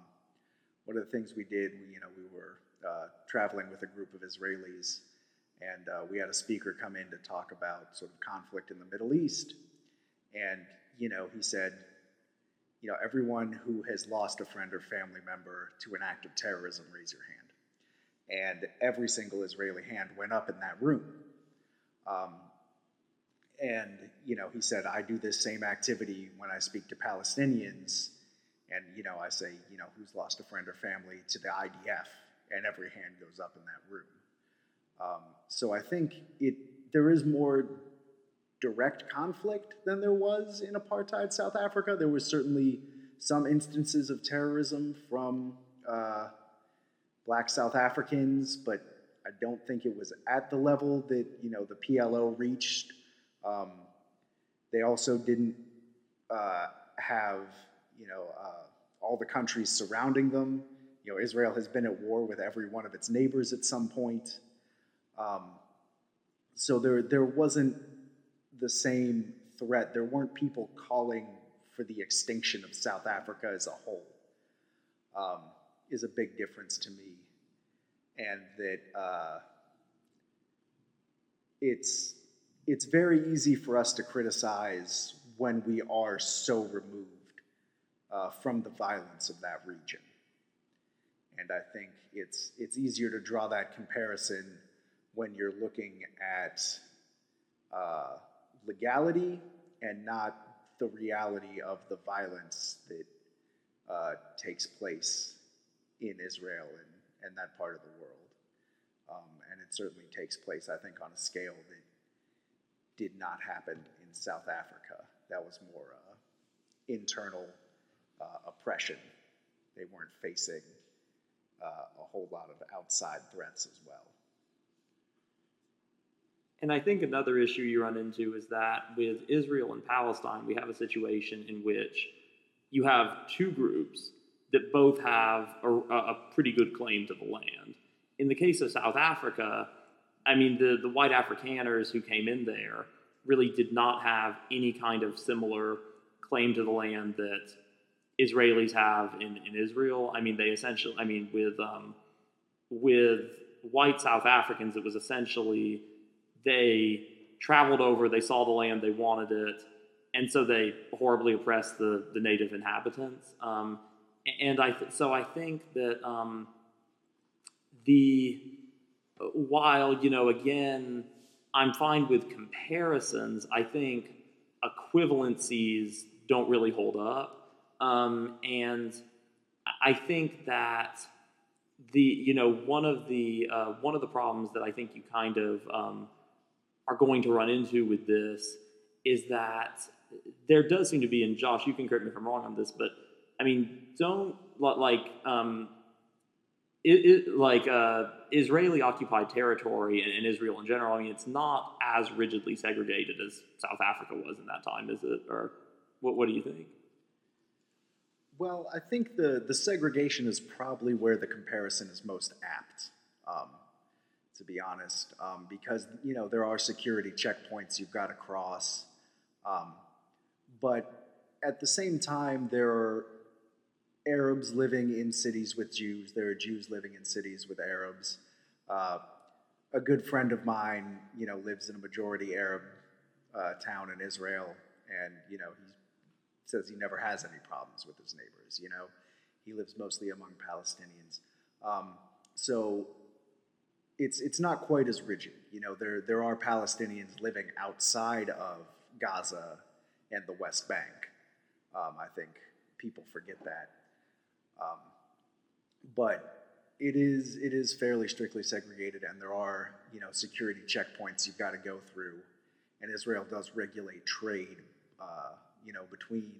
one of the things we did, we, you know, we were uh, traveling with a group of Israelis and uh, we had a speaker come in to talk about sort of conflict in the Middle East. And, you know, he said, you know, everyone who has lost a friend or family member to an act of terrorism, raise your hand. And every single Israeli hand went up in that room. Um, and, you know, he said, I do this same activity when I speak to Palestinians. And, you know, I say, you know, who's lost a friend or family to the IDF? And every hand goes up in that room. Um, so I think it there is more direct conflict than there was in apartheid South Africa. There was certainly some instances of terrorism from uh, black South Africans, but I don't think it was at the level that you know the PLO reached. Um, they also didn't uh, have you know uh, all the countries surrounding them. You know, Israel has been at war with every one of its neighbors at some point. Um, so there, there wasn't the same threat. There weren't people calling for the extinction of South Africa as a whole. Um, is a big difference to me, and that uh, it's it's very easy for us to criticize when we are so removed uh, from the violence of that region. And I think it's it's easier to draw that comparison when you're looking at uh, legality and not the reality of the violence that uh, takes place in Israel and, and that part of the world. Um, and it certainly takes place, I think, on a scale that did not happen in South Africa. That was more uh, internal uh, oppression. They weren't facing uh, a whole lot of outside threats as well. And I think another issue you run into is that with Israel and Palestine, we have a situation in which you have two groups that both have a, a pretty good claim to the land. In the case of South Africa, I mean, the, the white Afrikaners who came in there really did not have any kind of similar claim to the land that Israelis have in, in Israel. I mean, they essentially, I mean, with um, with white South Africans, it was essentially they traveled over, they saw the land, they wanted it, and so they horribly oppressed the, the native inhabitants. Um, and I th- so I think that um, the while you know again I'm fine with comparisons, I think equivalencies don't really hold up, um, and I think that the you know one of the uh, one of the problems that I think you kind of um, are going to run into with this is that there does seem to be, and Josh, you can correct me if I'm wrong on this, but I mean, don't like um, it, it, like uh, Israeli occupied territory and, and, Israel in general. I mean, it's not as rigidly segregated as South Africa was in that time, is it? Or what? What do you think? Well, I think the the segregation is probably where the comparison is most apt. Um, to be honest, um, because you know there are security checkpoints you've got to cross, um, but at the same time there are Arabs living in cities with Jews. There are Jews living in cities with Arabs. Uh, a good friend of mine, you know, lives in a majority Arab uh, town in Israel, and you know, he says he never has any problems with his neighbors. You know, he lives mostly among Palestinians. Um, so it's it's not quite as rigid. You know, there there are Palestinians living outside of Gaza and the West Bank. Um, I think people forget that. Um, but it is it is fairly strictly segregated, and there are you know security checkpoints you've got to go through, and Israel does regulate trade, uh, you know, between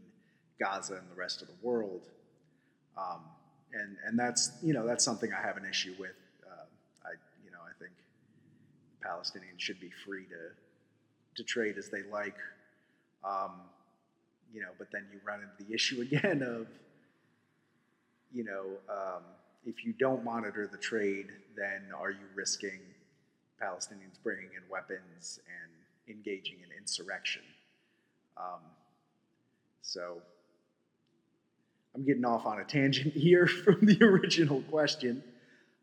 Gaza and the rest of the world, um, and and that's you know that's something I have an issue with. Uh, I you know I think Palestinians should be free to to trade as they like, um, you know, but then you run into the [laughs] issue again of you know, um, if you don't monitor the trade, then are you risking Palestinians bringing in weapons and engaging in insurrection? Um, so I'm getting off on a tangent [laughs] here from the original question.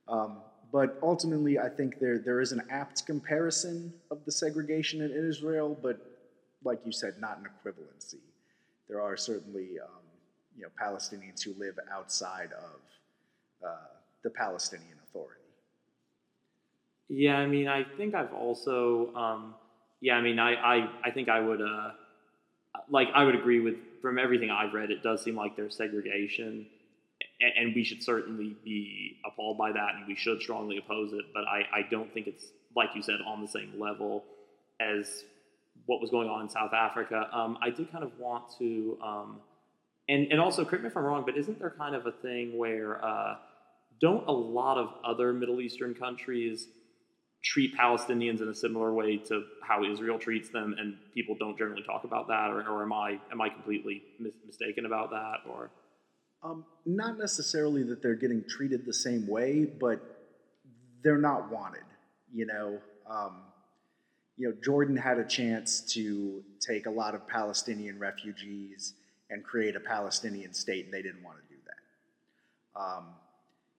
Um, but ultimately, I think there, there is an apt comparison of the segregation in Israel, but like you said, not an equivalency. There are certainly um, you know, Palestinians who live outside of uh, the Palestinian Authority. Yeah, I mean, I think I've also, um, yeah, I mean, I, I, I think I would, uh, like, I would agree with, from everything I've read, it does seem like there's segregation, and, and we should certainly be appalled by that, and we should strongly oppose it, but I, I don't think it's, like you said, on the same level as what was going on in South Africa. Um, I did kind of want to, um, and and also correct me if I'm wrong, but isn't there kind of a thing where uh, don't a lot of other Middle Eastern countries treat Palestinians in a similar way to how Israel treats them, and people don't generally talk about that, or, or am I am I completely mis- mistaken about that, or? Um, not necessarily that they're getting treated the same way, but they're not wanted. You know, um, you know, Jordan had a chance to take a lot of Palestinian refugees and create a Palestinian state, and they didn't want to do that. Um,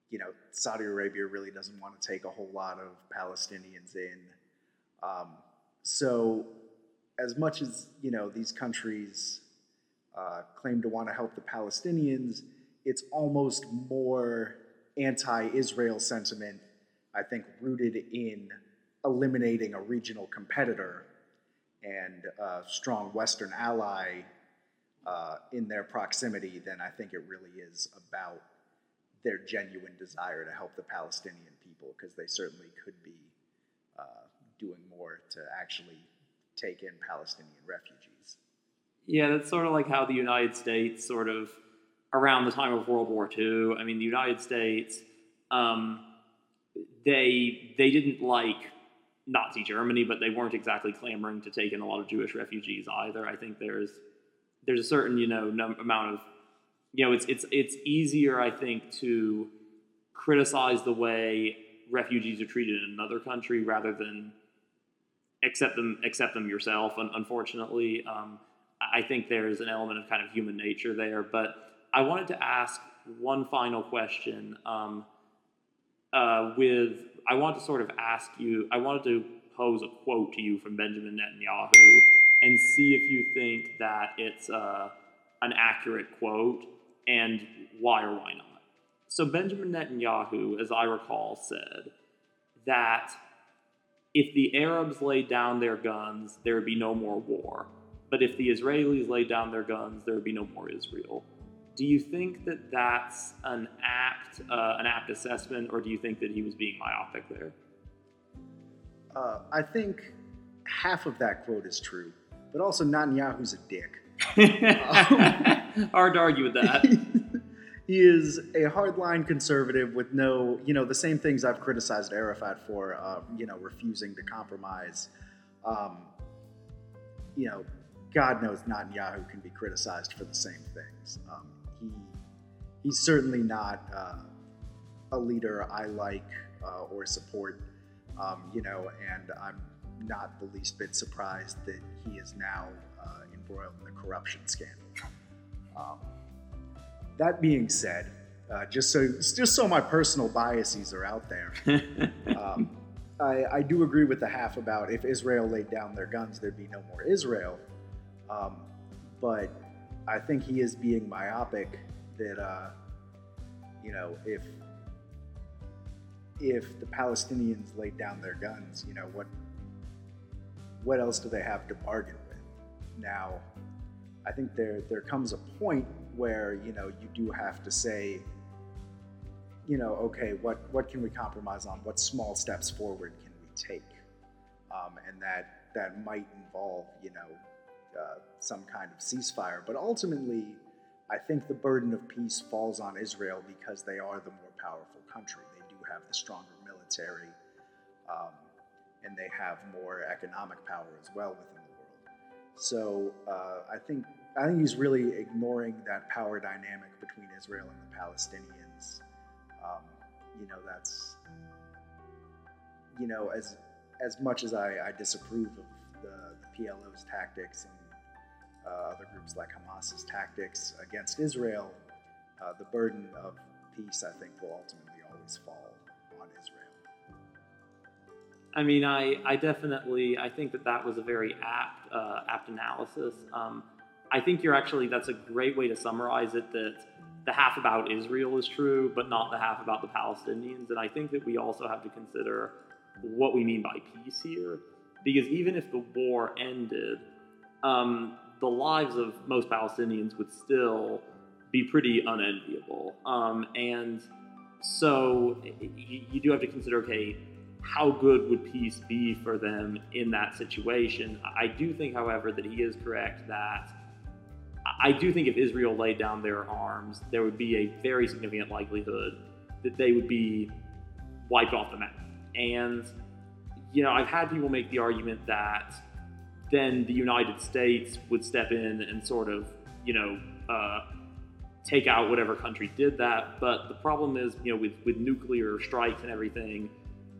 you know, Saudi Arabia really doesn't want to take a whole lot of Palestinians in. Um, so, as much as you know, these countries uh, claim to want to help the Palestinians, it's almost more anti-Israel sentiment, I think, rooted in eliminating a regional competitor and a strong Western ally uh, in their proximity, then I think it really is about their genuine desire to help the Palestinian people, because they certainly could be uh, doing more to actually take in Palestinian refugees. Yeah, that's sort of like how the United States, sort of around the time of World War II, I mean, the United States, um, they they didn't like Nazi Germany, but they weren't exactly clamoring to take in a lot of Jewish refugees either. I think there's there's a certain you know num- amount of you know it's it's it's easier I think to criticize the way refugees are treated in another country rather than accept them accept them yourself. unfortunately, um, I think there's an element of kind of human nature there. But I wanted to ask one final question. Um, uh, with I want to sort of ask you. I wanted to pose a quote to you from Benjamin Netanyahu and see if you think that it's uh, an accurate quote and why or why not. So, Benjamin Netanyahu, as I recall, said that if the Arabs laid down their guns, there would be no more war. But if the Israelis laid down their guns, there would be no more Israel. Do you think that that's an apt, uh, an apt assessment, or do you think that he was being myopic there? Uh, I think half of that quote is true, but also Netanyahu's a dick. [laughs] Hard to argue with that. [laughs] he is a hardline conservative with no, you know, the same things I've criticized Arafat for, uh, you know, refusing to compromise. Um, you know, God knows Netanyahu can be criticized for the same things. Um, he he's certainly not uh, a leader I like uh, or support. Um, you know, and I'm not the least bit surprised that he is now uh, embroiled in the corruption scandal. Um, that being said, uh, just so just so my personal biases are out there, [laughs] um, I, I, do agree with the half about if Israel laid down their guns, there'd be no more Israel. Um, but I think he is being myopic. That uh, you know, if if the Palestinians laid down their guns, you know what what else do they have to bargain with? Now, I think there there comes a point where you know you do have to say, you know, okay, what what can we compromise on? What small steps forward can we take? Um, and that that might involve you know uh, some kind of ceasefire. But ultimately, I think the burden of peace falls on Israel because they are the more powerful country. They do have the stronger military. Um, and they have more economic power as well within the world. So uh, I think I think he's really ignoring that power dynamic between Israel and the Palestinians. Um, you know, that's you know as as much as I, I disapprove of the, the, PLO's tactics and uh, other groups like Hamas's tactics against Israel, uh, the burden of peace I think will ultimately always fall. I mean, I, I definitely I think that that was a very apt uh, apt analysis. Um, I think you're actually that's a great way to summarize it. That the half about Israel is true, but not the half about the Palestinians. And I think that we also have to consider what we mean by peace here, because even if the war ended, um, the lives of most Palestinians would still be pretty unenviable. Um, and so you, you do have to consider okay how good would peace be for them in that situation? I do think, however, that he is correct that I do think if Israel laid down their arms, there would be a very significant likelihood that they would be wiped off the map. And, you know, I've had people make the argument that then the United States would step in and sort of, you know, uh, take out whatever country did that. But the problem is, you know, with, with nuclear strikes and everything,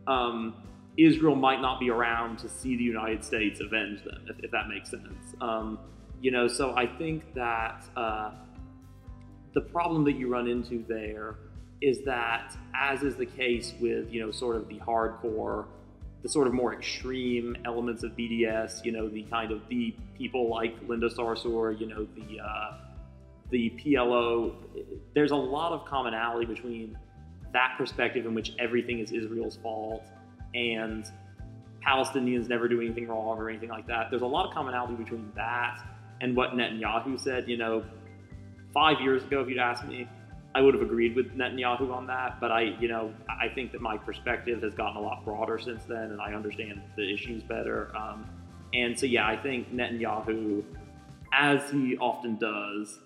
um, Israel might not be around to see the United States avenge them, if, if that makes sense. Um, you know, so I think that uh, the problem that you run into there is that, as is the case with, you know, sort of the hardcore, the sort of more extreme elements of BDS, you know, the kind of the people like Linda Sarsour, you know, the uh, the PLO. There's a lot of commonality between that perspective in which everything is Israel's fault and Palestinians never do anything wrong or anything like that. There's a lot of commonality between that and what Netanyahu said. You know, five years ago, if you'd asked me, I would have agreed with Netanyahu on that. But I, you know, I think that my perspective has gotten a lot broader since then, and I understand the issues better. Um, and so, yeah, I think Netanyahu, as he often does,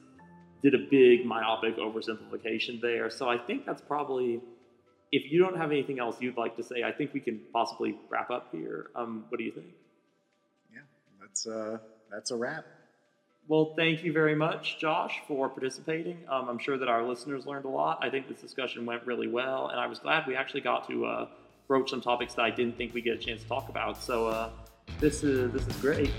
did a big myopic oversimplification there. So I think that's probably, if you don't have anything else you'd like to say, I think we can possibly wrap up here. Um, what do you think? Yeah, that's uh, that's a wrap. Well, thank you very much, Josh, for participating. Um, I'm sure that our listeners learned a lot. I think this discussion went really well, and I was glad we actually got to uh, broach some topics that I didn't think we get a chance to talk about. So uh, this is this is great.